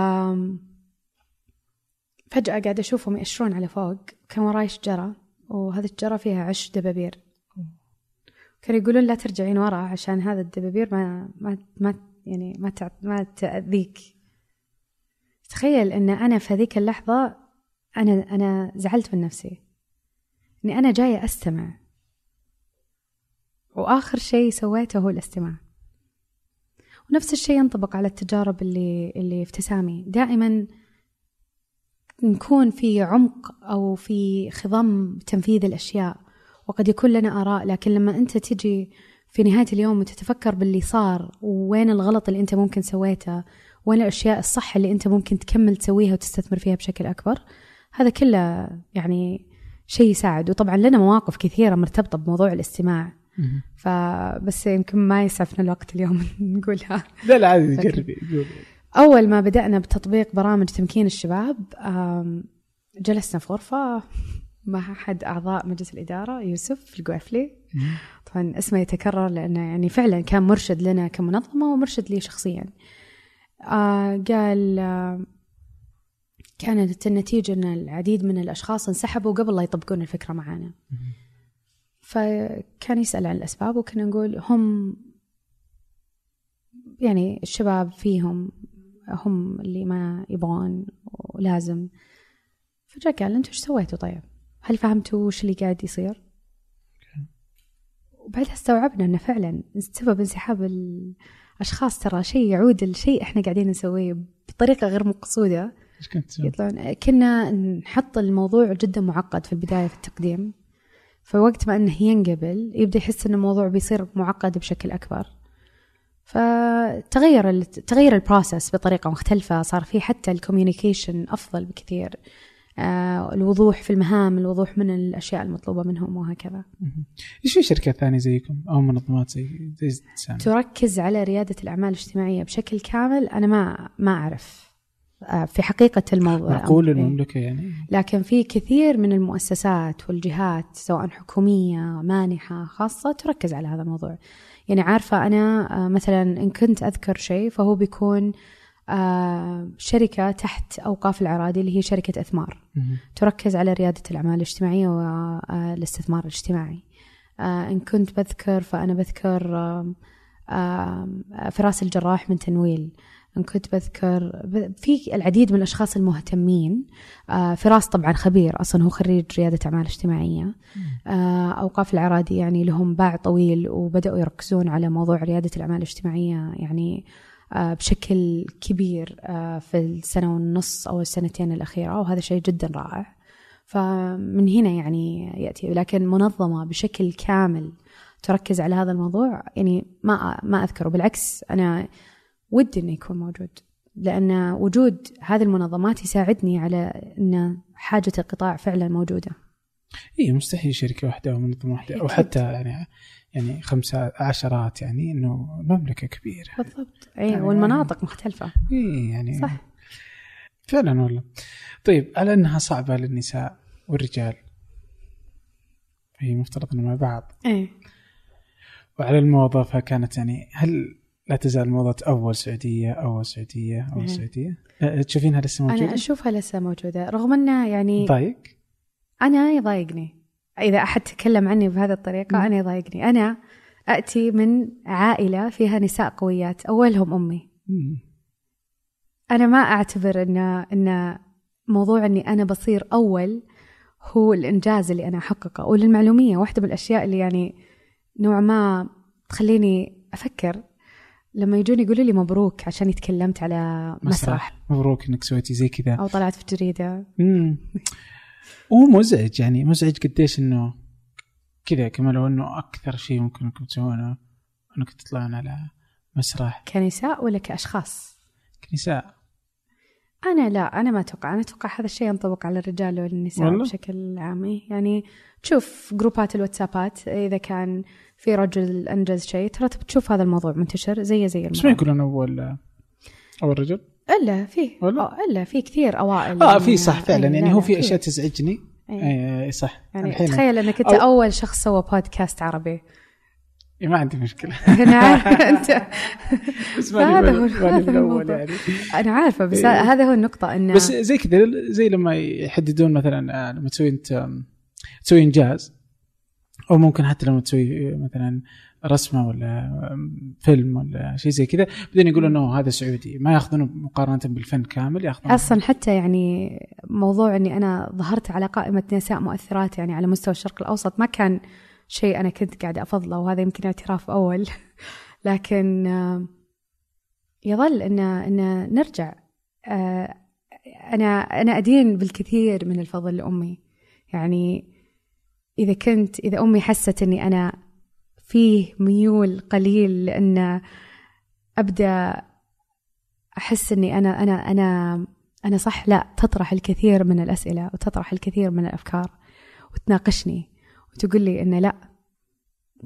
فجأة قاعدة أشوفهم يأشرون على فوق كان وراي شجرة وهذه الشجرة فيها عش دبابير. كانوا يقولون لا ترجعين ورا عشان هذا الدبابير ما ما ما يعني ما ما تأذيك. تخيل إن أنا في هذيك اللحظة أنا أنا زعلت من نفسي. إني أنا جاية أستمع. وآخر شيء سويته هو الاستماع. ونفس الشيء ينطبق على التجارب اللي اللي في تسامي دائما نكون في عمق أو في خضم تنفيذ الأشياء. وقد يكون لنا آراء لكن لما أنت تجي في نهاية اليوم وتتفكر باللي صار وين الغلط اللي أنت ممكن سويته وين الأشياء الصح اللي أنت ممكن تكمل تسويها وتستثمر فيها بشكل أكبر. هذا كله يعني شيء يساعد. وطبعا لنا مواقف كثيرة مرتبطة بموضوع الاستماع. فبس يمكن ما يسعفنا الوقت اليوم نقولها. لا لا عادي جربي أول ما بدأنا بتطبيق برامج تمكين الشباب جلسنا في غرفة مع أحد أعضاء مجلس الإدارة يوسف القوافلي طبعا اسمه يتكرر لأنه يعني فعلا كان مرشد لنا كمنظمة ومرشد لي شخصيا. آه قال آه كانت النتيجة أن العديد من الأشخاص انسحبوا قبل لا يطبقون الفكرة معانا فكان يسأل عن الأسباب وكنا نقول هم يعني الشباب فيهم هم اللي ما يبغون ولازم فجاء قال أنتم إيش سويتوا طيب؟ هل فهمتوا وش اللي قاعد يصير؟ وبعدها استوعبنا إنه فعلا سبب انسحاب الاشخاص ترى شيء يعود لشيء إحنا قاعدين نسويه بطريقة غير مقصودة. إيش كنت يطلعون كنا نحط الموضوع جدا معقد في البداية في التقديم. فوقت ما إنه ينقبل يبدأ يحس ان الموضوع بيصير معقد بشكل أكبر. فتغير تغير ال process بطريقة مختلفة صار في حتى ال communication أفضل بكثير. الوضوح في المهام الوضوح من الأشياء المطلوبة منهم وهكذا. إيش في شركات ثانية زيكم أو منظمات زي زي تركز على ريادة الأعمال الاجتماعية بشكل كامل. أنا ما ما أعرف. آه، في حقيقة الموضوع معقول المملكة يعني؟ لكن في كثير من المؤسسات والجهات سواء حكومية مانحة خاصة تركز على هذا الموضوع. يعني عارفة أنا آه، مثلا إن كنت أذكر شيء فهو بيكون آه، شركة تحت أوقاف العرادي اللي هي شركة إثمار. تركز على ريادة الأعمال الاجتماعية والاستثمار الاجتماعي. آه، إن كنت بذكر فأنا بذكر فراس الجراح من تنويل. إن كنت بذكر في العديد من الأشخاص المهتمين. آه، فراس طبعا خبير أصلا هو خريج ريادة أعمال اجتماعية. أوقاف العرادي يعني لهم باع طويل وبدأوا يركزون على موضوع ريادة الأعمال الاجتماعية يعني آه، بشكل كبير آه، في السنة والنص أو السنتين الأخيرة وهذا شيء جدا رائع. فمن هنا يعني يأتي. لكن منظمة بشكل كامل تركز على هذا الموضوع يعني ما ما أذكره بالعكس أنا ودي إنه يكون موجود لأن وجود هذه المنظمات يساعدني على أن حاجة القطاع فعلا موجودة. اي مستحيل شركة واحدة أو منظمة واحدة أو حتى يعني يعني خمسة عشرات يعني إنه مملكة كبيرة. بالضبط. اي يعني والمناطق مختلفة. اي يعني صح. فعلا والله. طيب على أنها صعبة للنساء والرجال هي مفترض إنه مع بعض. إيه. وعلى الموظفه كانت يعني هل لا تزال الموضة أول سعودية أول سعودية أول إيه. سعودية؟ تشوفينها لسه موجودة؟ أنا أشوفها لسه موجودة رغم أنها يعني ضايق؟ أنا يضايقني. إذا أحد تكلم عني بهذه الطريقة أنا يضايقني. أنا أتي من عائلة فيها نساء قويات أولهم أمي. أنا ما أعتبر أن أن موضوع أني أنا بصير أول هو الإنجاز اللي أنا أحققه. وللمعلومية واحدة من الأشياء اللي يعني نوع ما تخليني أفكر. لما يجون يقولوا لي مبروك عشان تكلمت على مسرح, مسرح. مبروك إنك سويتي زي كذا. أو طلعت في ومزعج يعني مزعج قديش إنه كذا كما لو إنه أكثر شيء ممكن إنكم تسوونه انك تطلعون على مسرح كنساء ولا كأشخاص؟ كنساء أنا لا أنا ما أتوقع أنا أتوقع هذا الشيء ينطبق على الرجال والنساء والله؟ بشكل عام إيه. يعني تشوف جروبات الواتسابات إذا كان في رجل أنجز شيء ترى بتشوف هذا الموضوع منتشر زي زي بس ما يقولون اول أول رجل إلا في؟ آه، إلا في كثير أوائل. آه يعني- في صح فعلا. يعني لا، هو في أشياء تزعجني. إي. صح. يعني الحين تخيل إنك أنت أو- أول شخص سوى بودكاست عربي. ما عندي مشكلة. أنا عارفة أنت. بس هذا هو- هذا الموضوع. يعني. أنا عارفة بس. هذا هو النقطة انه بس زي كذا زي لما يحددون مثلا آه، لما تسوي انت تسوي انجاز أو ممكن حتى لما تسوي مثلا رسمة ولا فيلم ولا شيء زي كذا بعدين يقولون أنه هذا سعودي. ما يأخذونه مقارنة بالفن كامل يأخذونه أصلا حتى يعني موضوع إني أنا ظهرت على قائمة نساء مؤثرات يعني على مستوى الشرق الأوسط ما كان شيء أنا كنت قاعدة أفضله وهذا يمكن اعتراف أول. لكن يظل إن إن نرجع آه، أنا أنا أدين بالكثير من الفضل لأمي. يعني إذا كنت إذا أمي حست إني أنا فيه ميول قليل لأن أبدأ أحس إني أنا أنا أنا أنا صح لا تطرح الكثير من الأسئلة وتطرح الكثير من الأفكار وتناقشني وتقول لي انه لا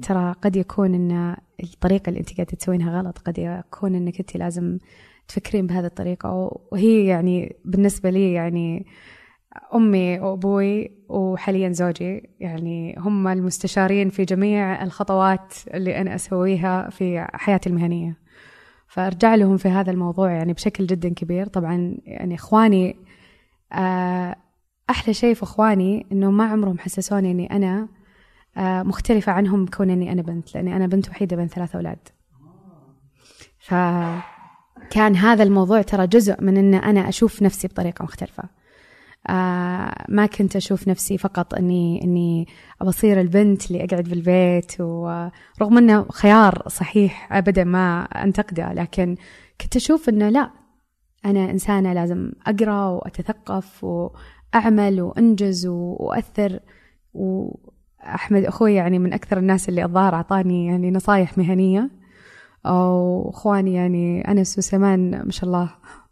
ترى قد يكون إن الطريقة اللي أنت قاعدة تسوينها غلط قد يكون إنك أنت لازم تفكرين بهذه الطريقة. وهي يعني بالنسبة لي يعني أمي وأبوي وحاليا زوجي يعني هم المستشارين في جميع الخطوات اللي أنا أسويها في حياتي المهنية. فأرجع لهم في هذا الموضوع يعني بشكل جدا كبير. طبعا يعني إخواني آه، أحلى شيء في إخواني إنه ما عمرهم حسسوني إني أنا آه، مختلفة عنهم كون إني أنا بنت لأني أنا بنت وحيدة بين ثلاث أولاد. فكان هذا الموضوع ترى جزء من إن أنا أشوف نفسي بطريقة مختلفة. آه ما كنت أشوف نفسي فقط إني إني بصير البنت اللي أقعد بالبيت ورغم إنه خيار صحيح ابدا ما أنتقده لكن كنت أشوف إنه لا أنا إنسانة لازم أقرأ وأتثقف وأعمل وأنجز وأؤثر. وأحمد أخوي يعني من أكثر الناس اللي الظاهر أعطاني يعني نصايح مهنية. أو إخواني يعني أنس وسمان ما شاء الله.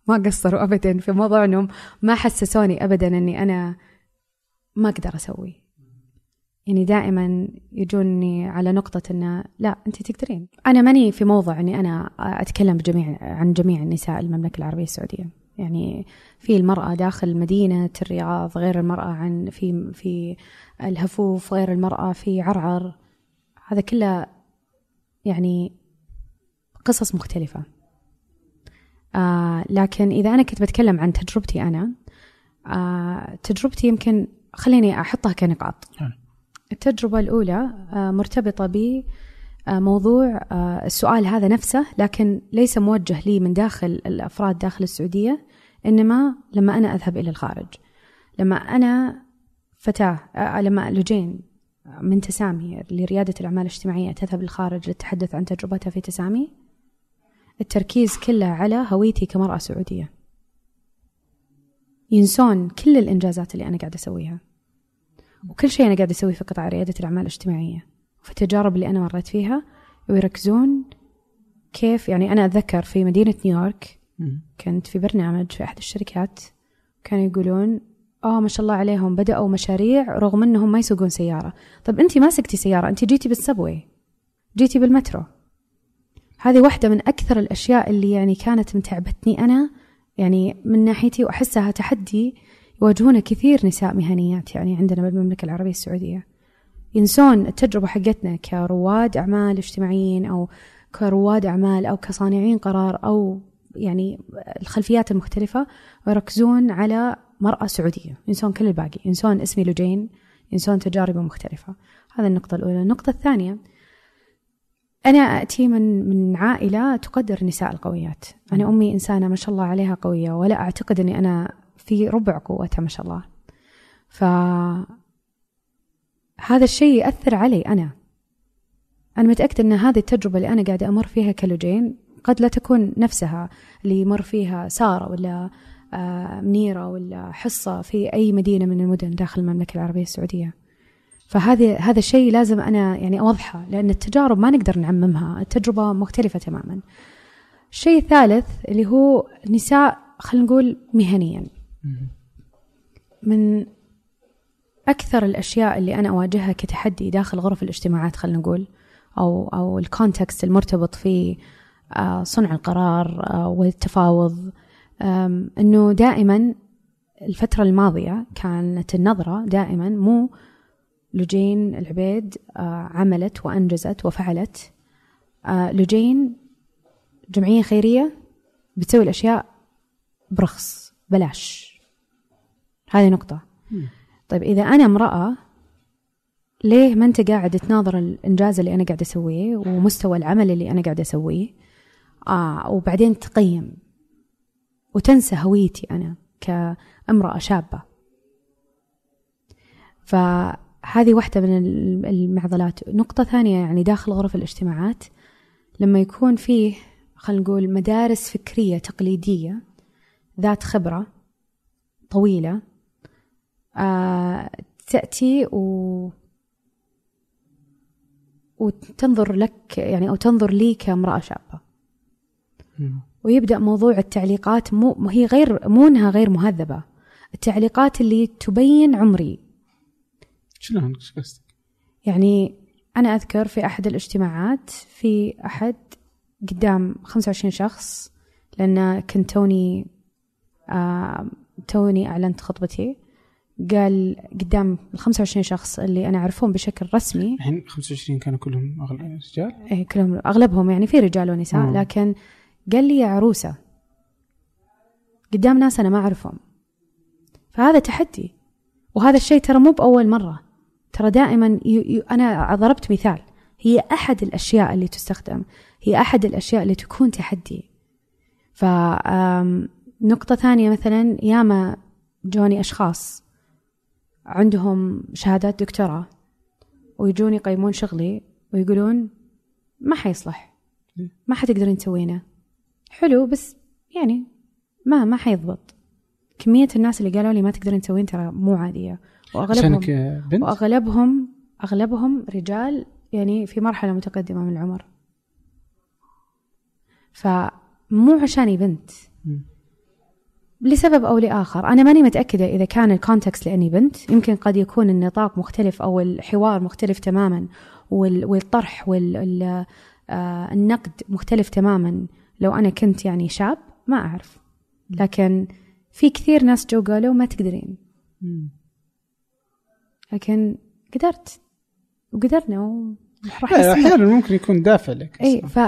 ما قصروا ابدا في موضوع إنهم ما حسسوني ابدا إني أنا ما أقدر أسوي يعني دائما يجوني على نقطة إنه لا أنت تقدرين. أنا ماني في موضع إني أنا أتكلم بجميع عن جميع النساء المملكة العربية السعودية. يعني في المرأة داخل مدينة الرياض غير المرأة عن في في الهفوف غير المرأة في عرعر هذا كله يعني قصص مختلفة. آه لكن إذا أنا كنت بتكلم عن تجربتي أنا آه تجربتي يمكن خليني أحطها كنقاط حلو. التجربة الأولى آه مرتبطة بموضوع آه السؤال هذا نفسه لكن ليس موجه لي من داخل الأفراد داخل السعودية إنما لما أنا أذهب إلى الخارج لما أنا فتاة آه لما لجين من تسامي لريادة الأعمال الاجتماعية تذهب للخارج للتحدث عن تجربتها في تسامي التركيز كله على هويتي كمرأة سعودية. ينسون كل الإنجازات اللي أنا قاعدة أسويها. وكل شيء أنا قاعدة أسويه في قطاع ريادة الأعمال الاجتماعية. وفي التجارب اللي أنا مريت فيها ويركزون كيف يعني أنا أتذكر في مدينة نيويورك. كنت في برنامج في أحد الشركات كانوا يقولون آه ما شاء الله عليهم بدأوا مشاريع رغم إنهم ما يسوقون سيارة. طب انت ما سقتي سيارة انت جيتي بالسبوي جيتي بالمترو. هذه واحدة من أكثر الأشياء اللي يعني كانت متعبتني أنا يعني من ناحيتي وأحسها تحدي يواجهونه كثير نساء مهنيات يعني عندنا بالمملكة العربية السعودية. ينسون التجربة حقتنا كرواد أعمال اجتماعيين أو كرواد أعمال أو كصانعين قرار أو يعني الخلفيات المختلفة ويركزون على مرأة سعودية. ينسون كل الباقي. ينسون اسمي لجين. ينسون تجارب مختلفة. هذه النقطة الأولى. النقطة الثانية أنا أتي من من عائلة تقدر النساء القويات. أنا أمي إنسانة ما شاء الله عليها قوية ولا أعتقد أني أنا في ربع قوتها ما شاء الله. ف هذا الشيء يأثر علي أنا. أنا متأكدة أن هذه التجربة اللي أنا قاعدة أمر فيها كلوجين قد لا تكون نفسها اللي يمر فيها سارة ولا آه، منيرة ولا حصة في أي مدينة من المدن داخل المملكة العربية السعودية. فهذا هذا الشيء لازم أنا يعني أوضحه لأن التجارب ما نقدر نعممها التجربة مختلفة تماما. الشيء الثالث اللي هو نساء خلينا نقول مهنيا. من أكثر الأشياء اللي أنا أواجهها كتحدي داخل غرف الاجتماعات خلينا نقول أو أو الكونتكست المرتبط في آه، صنع القرار آه، والتفاوض إنه دائما الفترة الماضية كانت النظرة دائما مو لجين العبيد آه، عملت وأنجزت وفعلت. لجين جمعية خيرية بتسوي الأشياء برخص بلاش. هذه نقطة. طيب إذا أنا امرأة ليه ما أنت قاعد تناظر الإنجاز اللي أنا قاعد أسويه ومستوى العمل اللي أنا قاعد أسويه؟ آه وبعدين تقيم وتنسى هويتي أنا كأمرأة شابة. فهذه واحدة من المعضلات. نقطة ثانية يعني داخل غرف الاجتماعات لما يكون فيه خلينا نقول مدارس فكرية تقليدية ذات خبرة طويلة آه تأتي و وتنظر لك يعني أو تنظر لي كامرأة شابة. ويبدأ موضوع التعليقات مو هي غير مو إنها غير مهذبة. التعليقات اللي تبين عمري. شلون إيش قصدك؟ يعني أنا أذكر في أحد الاجتماعات في أحد قدام 25 شخص لأن كنت توني آه توني أعلنت خطبتي قال قدام ال 25 شخص اللي أنا أعرفهم بشكل رسمي الحين 25 كانوا كلهم أغلب رجال؟ إيه كلهم أغلبهم يعني في رجال ونساء مم. لكن قال لي يا عروسة قدام ناس أنا ما أعرفهم فهذا تحدي وهذا الشيء ترى مو بأول مرة ترى دائما ي... ي... أنا ضربت مثال. هي أحد الأشياء اللي تستخدم. هي أحد الأشياء اللي تكون تحدي. ف نقطة ثانية مثلا ياما جوني أشخاص عندهم شهادات دكتوراه ويجون يقيمون شغلي ويقولون ما حيصلح. ما حتقدرين تسوينه. حلو بس يعني ما ما حيضبط. كمية الناس اللي قالوا لي ما تقدرين تسوين ترى مو عادية. وأغلبهم بنت؟ وأغلبهم أغلبهم رجال يعني في مرحلة متقدمة من العمر. فمو عشاني بنت. لسبب أو لآخر. أنا ماني متأكدة إذا كان الكونتكست لأني بنت. يمكن قد يكون النطاق مختلف أو الحوار مختلف تماما والطرح والنقد آه، مختلف تماما. لو أنا كنت يعني شاب ما أعرف. لكن في كثير ناس جو قالوا ما تقدرين. لكن قدرت. وقدرنا وراح أحيانا ممكن يكون دافع لك. اي ف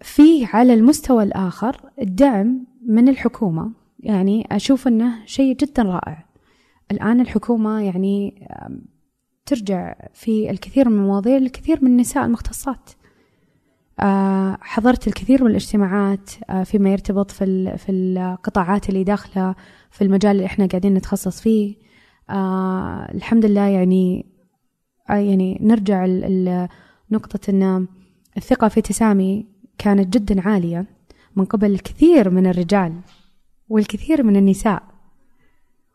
في على المستوى الآخر الدعم من الحكومة. يعني أشوف أنه شيء جدا رائع. الآن الحكومة يعني ترجع في الكثير من المواضيع للكثير من النساء المختصات. حضرت الكثير من الاجتماعات آه، فيما يرتبط في في القطاعات اللي داخلة في المجال اللي إحنا قاعدين نتخصص فيه. آه، الحمد لله يعني يعني نرجع لنقطة أن الثقة في تسامي كانت جدا عالية من قبل الكثير من الرجال والكثير من النساء.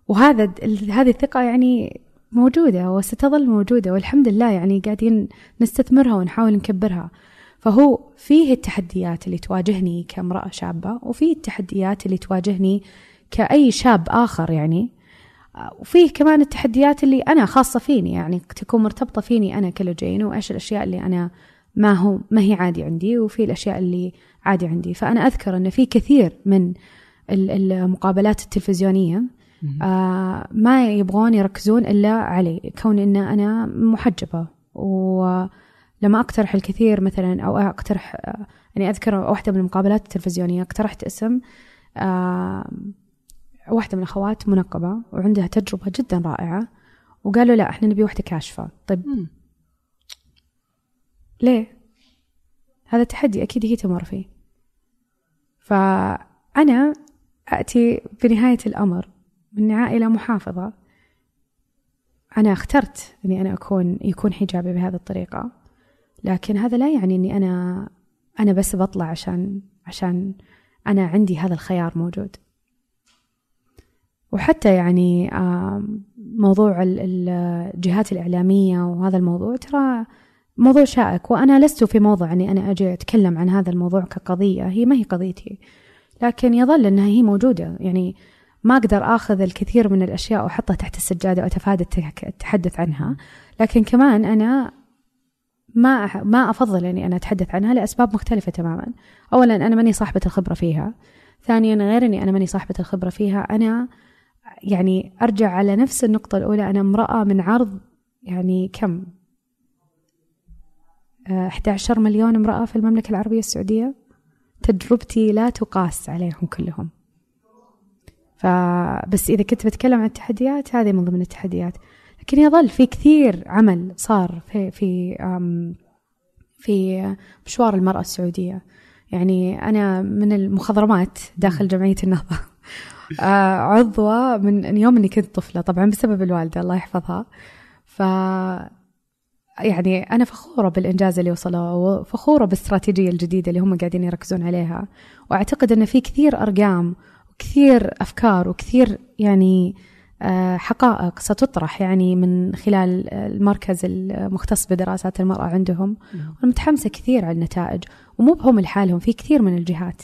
وهذا هذه الثقة يعني موجودة وستظل موجودة والحمد لله يعني قاعدين نستثمرها ونحاول نكبرها. فهو فيه التحديات اللي تواجهني كامرأة شابة وفيه التحديات اللي تواجهني كأي شاب آخر يعني. وفيه كمان التحديات اللي أنا خاصة فيني يعني تكون مرتبطة فيني أنا كلوجين وإيش الأشياء اللي أنا ما هو ما هي عادي عندي وفي الأشياء اللي عادي عندي. فأنا أذكر أن في كثير من المقابلات التلفزيونية آه ما يبغون يركزون إلا علي كون إن أنا محجبة ولما أقترح الكثير مثلا أو أقترح يعني أذكر واحدة من المقابلات التلفزيونية اقترحت اسم آه واحدة من الأخوات منقبة وعندها تجربة جدا رائعة وقالوا لا إحنا نبي واحدة كاشفة. طيب ليه؟ هذا تحدي أكيد هي تمر فيه. فأنا أتي بنهاية الأمر من عائلة محافظة. أنا اخترت أني أنا أكون يكون حجابي بهذه الطريقة. لكن هذا لا يعني أني أنا أنا بس بطلع عشان عشان أنا عندي هذا الخيار موجود. وحتى يعني موضوع الجهات الإعلامية وهذا الموضوع ترى موضوع شائك. وأنا لست في موضع أني أنا أجي أتكلم عن هذا الموضوع كقضية. هي ما هي قضيتي. لكن يظل أنها هي موجودة. يعني ما أقدر آخذ الكثير من الأشياء وأحطها تحت السجادة وأتفادى التحدث عنها. لكن كمان أنا ما ما أفضل أني أنا أتحدث عنها لأسباب مختلفة تماما. أولا أنا ماني صاحبة الخبرة فيها. ثانيا غير أني أنا ماني صاحبة الخبرة فيها أنا يعني أرجع على نفس النقطة الأولى أنا امرأة من عرض يعني كم؟ 11 آه، مليون امرأة في المملكة العربية السعودية. تجربتي لا تقاس عليهم كلهم. فبس إذا كنت بتكلم عن التحديات هذه من ضمن التحديات. لكن يظل في كثير عمل صار في في في مشوار المرأة السعودية. يعني أنا من المخضرمات داخل جمعية النهضة. آه، عضوة من يوم إني كنت طفلة طبعا بسبب الوالدة الله يحفظها. ف يعني أنا فخورة بالإنجاز اللي وصلوا وفخورة بالاستراتيجية الجديدة اللي هم قاعدين يركزون عليها. وأعتقد أن في كثير أرقام وكثير أفكار وكثير يعني آه، حقائق ستطرح يعني من خلال المركز المختص بدراسات المرأة عندهم. وأنا متحمسة كثير على النتائج ومو بهم لحالهم في كثير من الجهات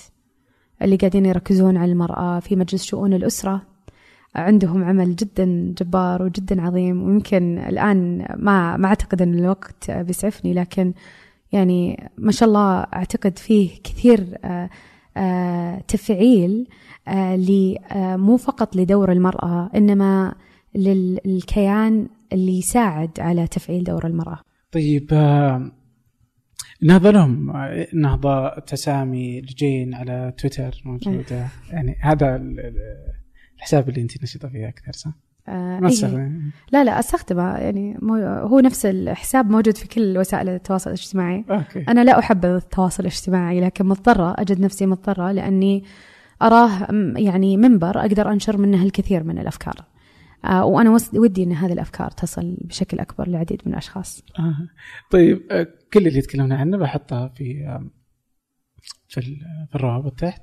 اللي قاعدين يركزون على المرأة في مجلس شؤون الأسرة. عندهم عمل جدا جبار وجدا عظيم ويمكن الآن ما ما أعتقد أن الوقت بيسعفني لكن يعني ما شاء الله أعتقد فيه كثير آه، آه، تفعيل. آه، مو فقط لدور المرأة إنما للكيان اللي يساعد على تفعيل دور المرأة طيب نهضة لهم نهضة تسامي لجين على تويتر موجودة يعني هذا الحساب اللي انت نشطة فيه أكثر صح؟ آه ما إيه. لا لا أستخدمه يعني مو هو نفس الحساب موجود في كل وسائل التواصل الاجتماعي أوكي. أنا لا أحبذ التواصل الاجتماعي لكن مضطرة أجد نفسي مضطرة لأني أراه يعني منبر أقدر أنشر منه الكثير من الأفكار آه وأنا ودي إن هذه الأفكار تصل بشكل أكبر لعديد من الأشخاص. آه. طيب آه كل اللي تكلمنا عنه بحطها في في الروابط تحت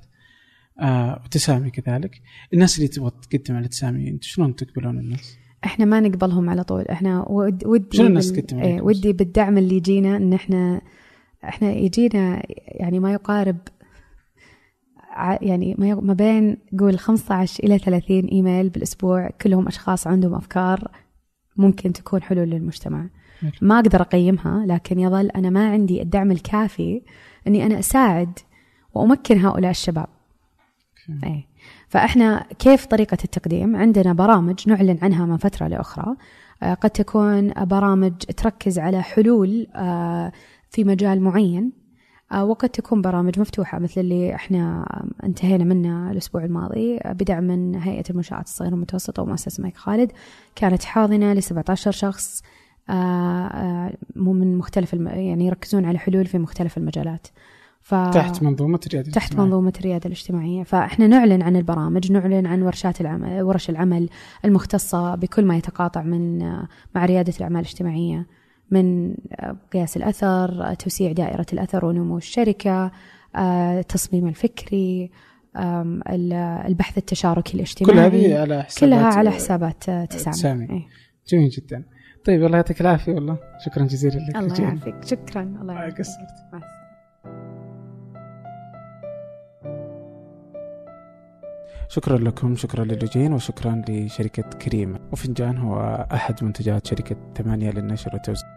آه وتسامي كذلك الناس اللي تبغى تقدم على تسامي أنت شلون تقبلون الناس؟ إحنا ما نقبلهم على طول إحنا ود ودي شنو الناس تقدم إيه ودي بالدعم اللي يجينا إن إحنا إحنا يجينا يعني ما يقارب يعني ما بين قول 15 إلى 30 إيميل بالأسبوع كلهم أشخاص عندهم أفكار ممكن تكون حلول للمجتمع. ما أقدر أقيمها لكن يظل أنا ما عندي الدعم الكافي إني أنا أساعد وأمكن هؤلاء الشباب. أي. فإحنا كيف طريقة التقديم؟ عندنا برامج نعلن عنها من فترة لأخرى. آه، قد تكون برامج تركز على حلول آه، في مجال معين. وقد تكون برامج مفتوحة مثل اللي إحنا انتهينا منها الأسبوع الماضي بدعم من هيئة المنشآت الصغيرة والمتوسطة ومؤسسة مايك خالد. كانت حاضنة ل 17 شخص من مختلف يعني يركزون على حلول في مختلف المجالات. ف... تحت منظومة الريادة تحت منظومة الريادة الاجتماعية. فإحنا نعلن عن البرامج نعلن عن ورشات العمل ورش العمل المختصة بكل ما يتقاطع من مع ريادة الأعمال الاجتماعية. من قياس الأثر توسيع دائرة الأثر ونمو الشركة التصميم الفكري البحث التشاركي الاجتماعي. كل هذه على حسابات كلها على حسابات تسامي, تسامي. إيه. جميل جدا. طيب الله يعطيك العافية والله. شكرا جزيلا لك. الله يعافيك. شكرا. الله يعافيك. شكرا لكم شكرا للجين وشكرا لشركة كريمة وفنجان هو أحد منتجات شركة ثمانية للنشر والتوزيع.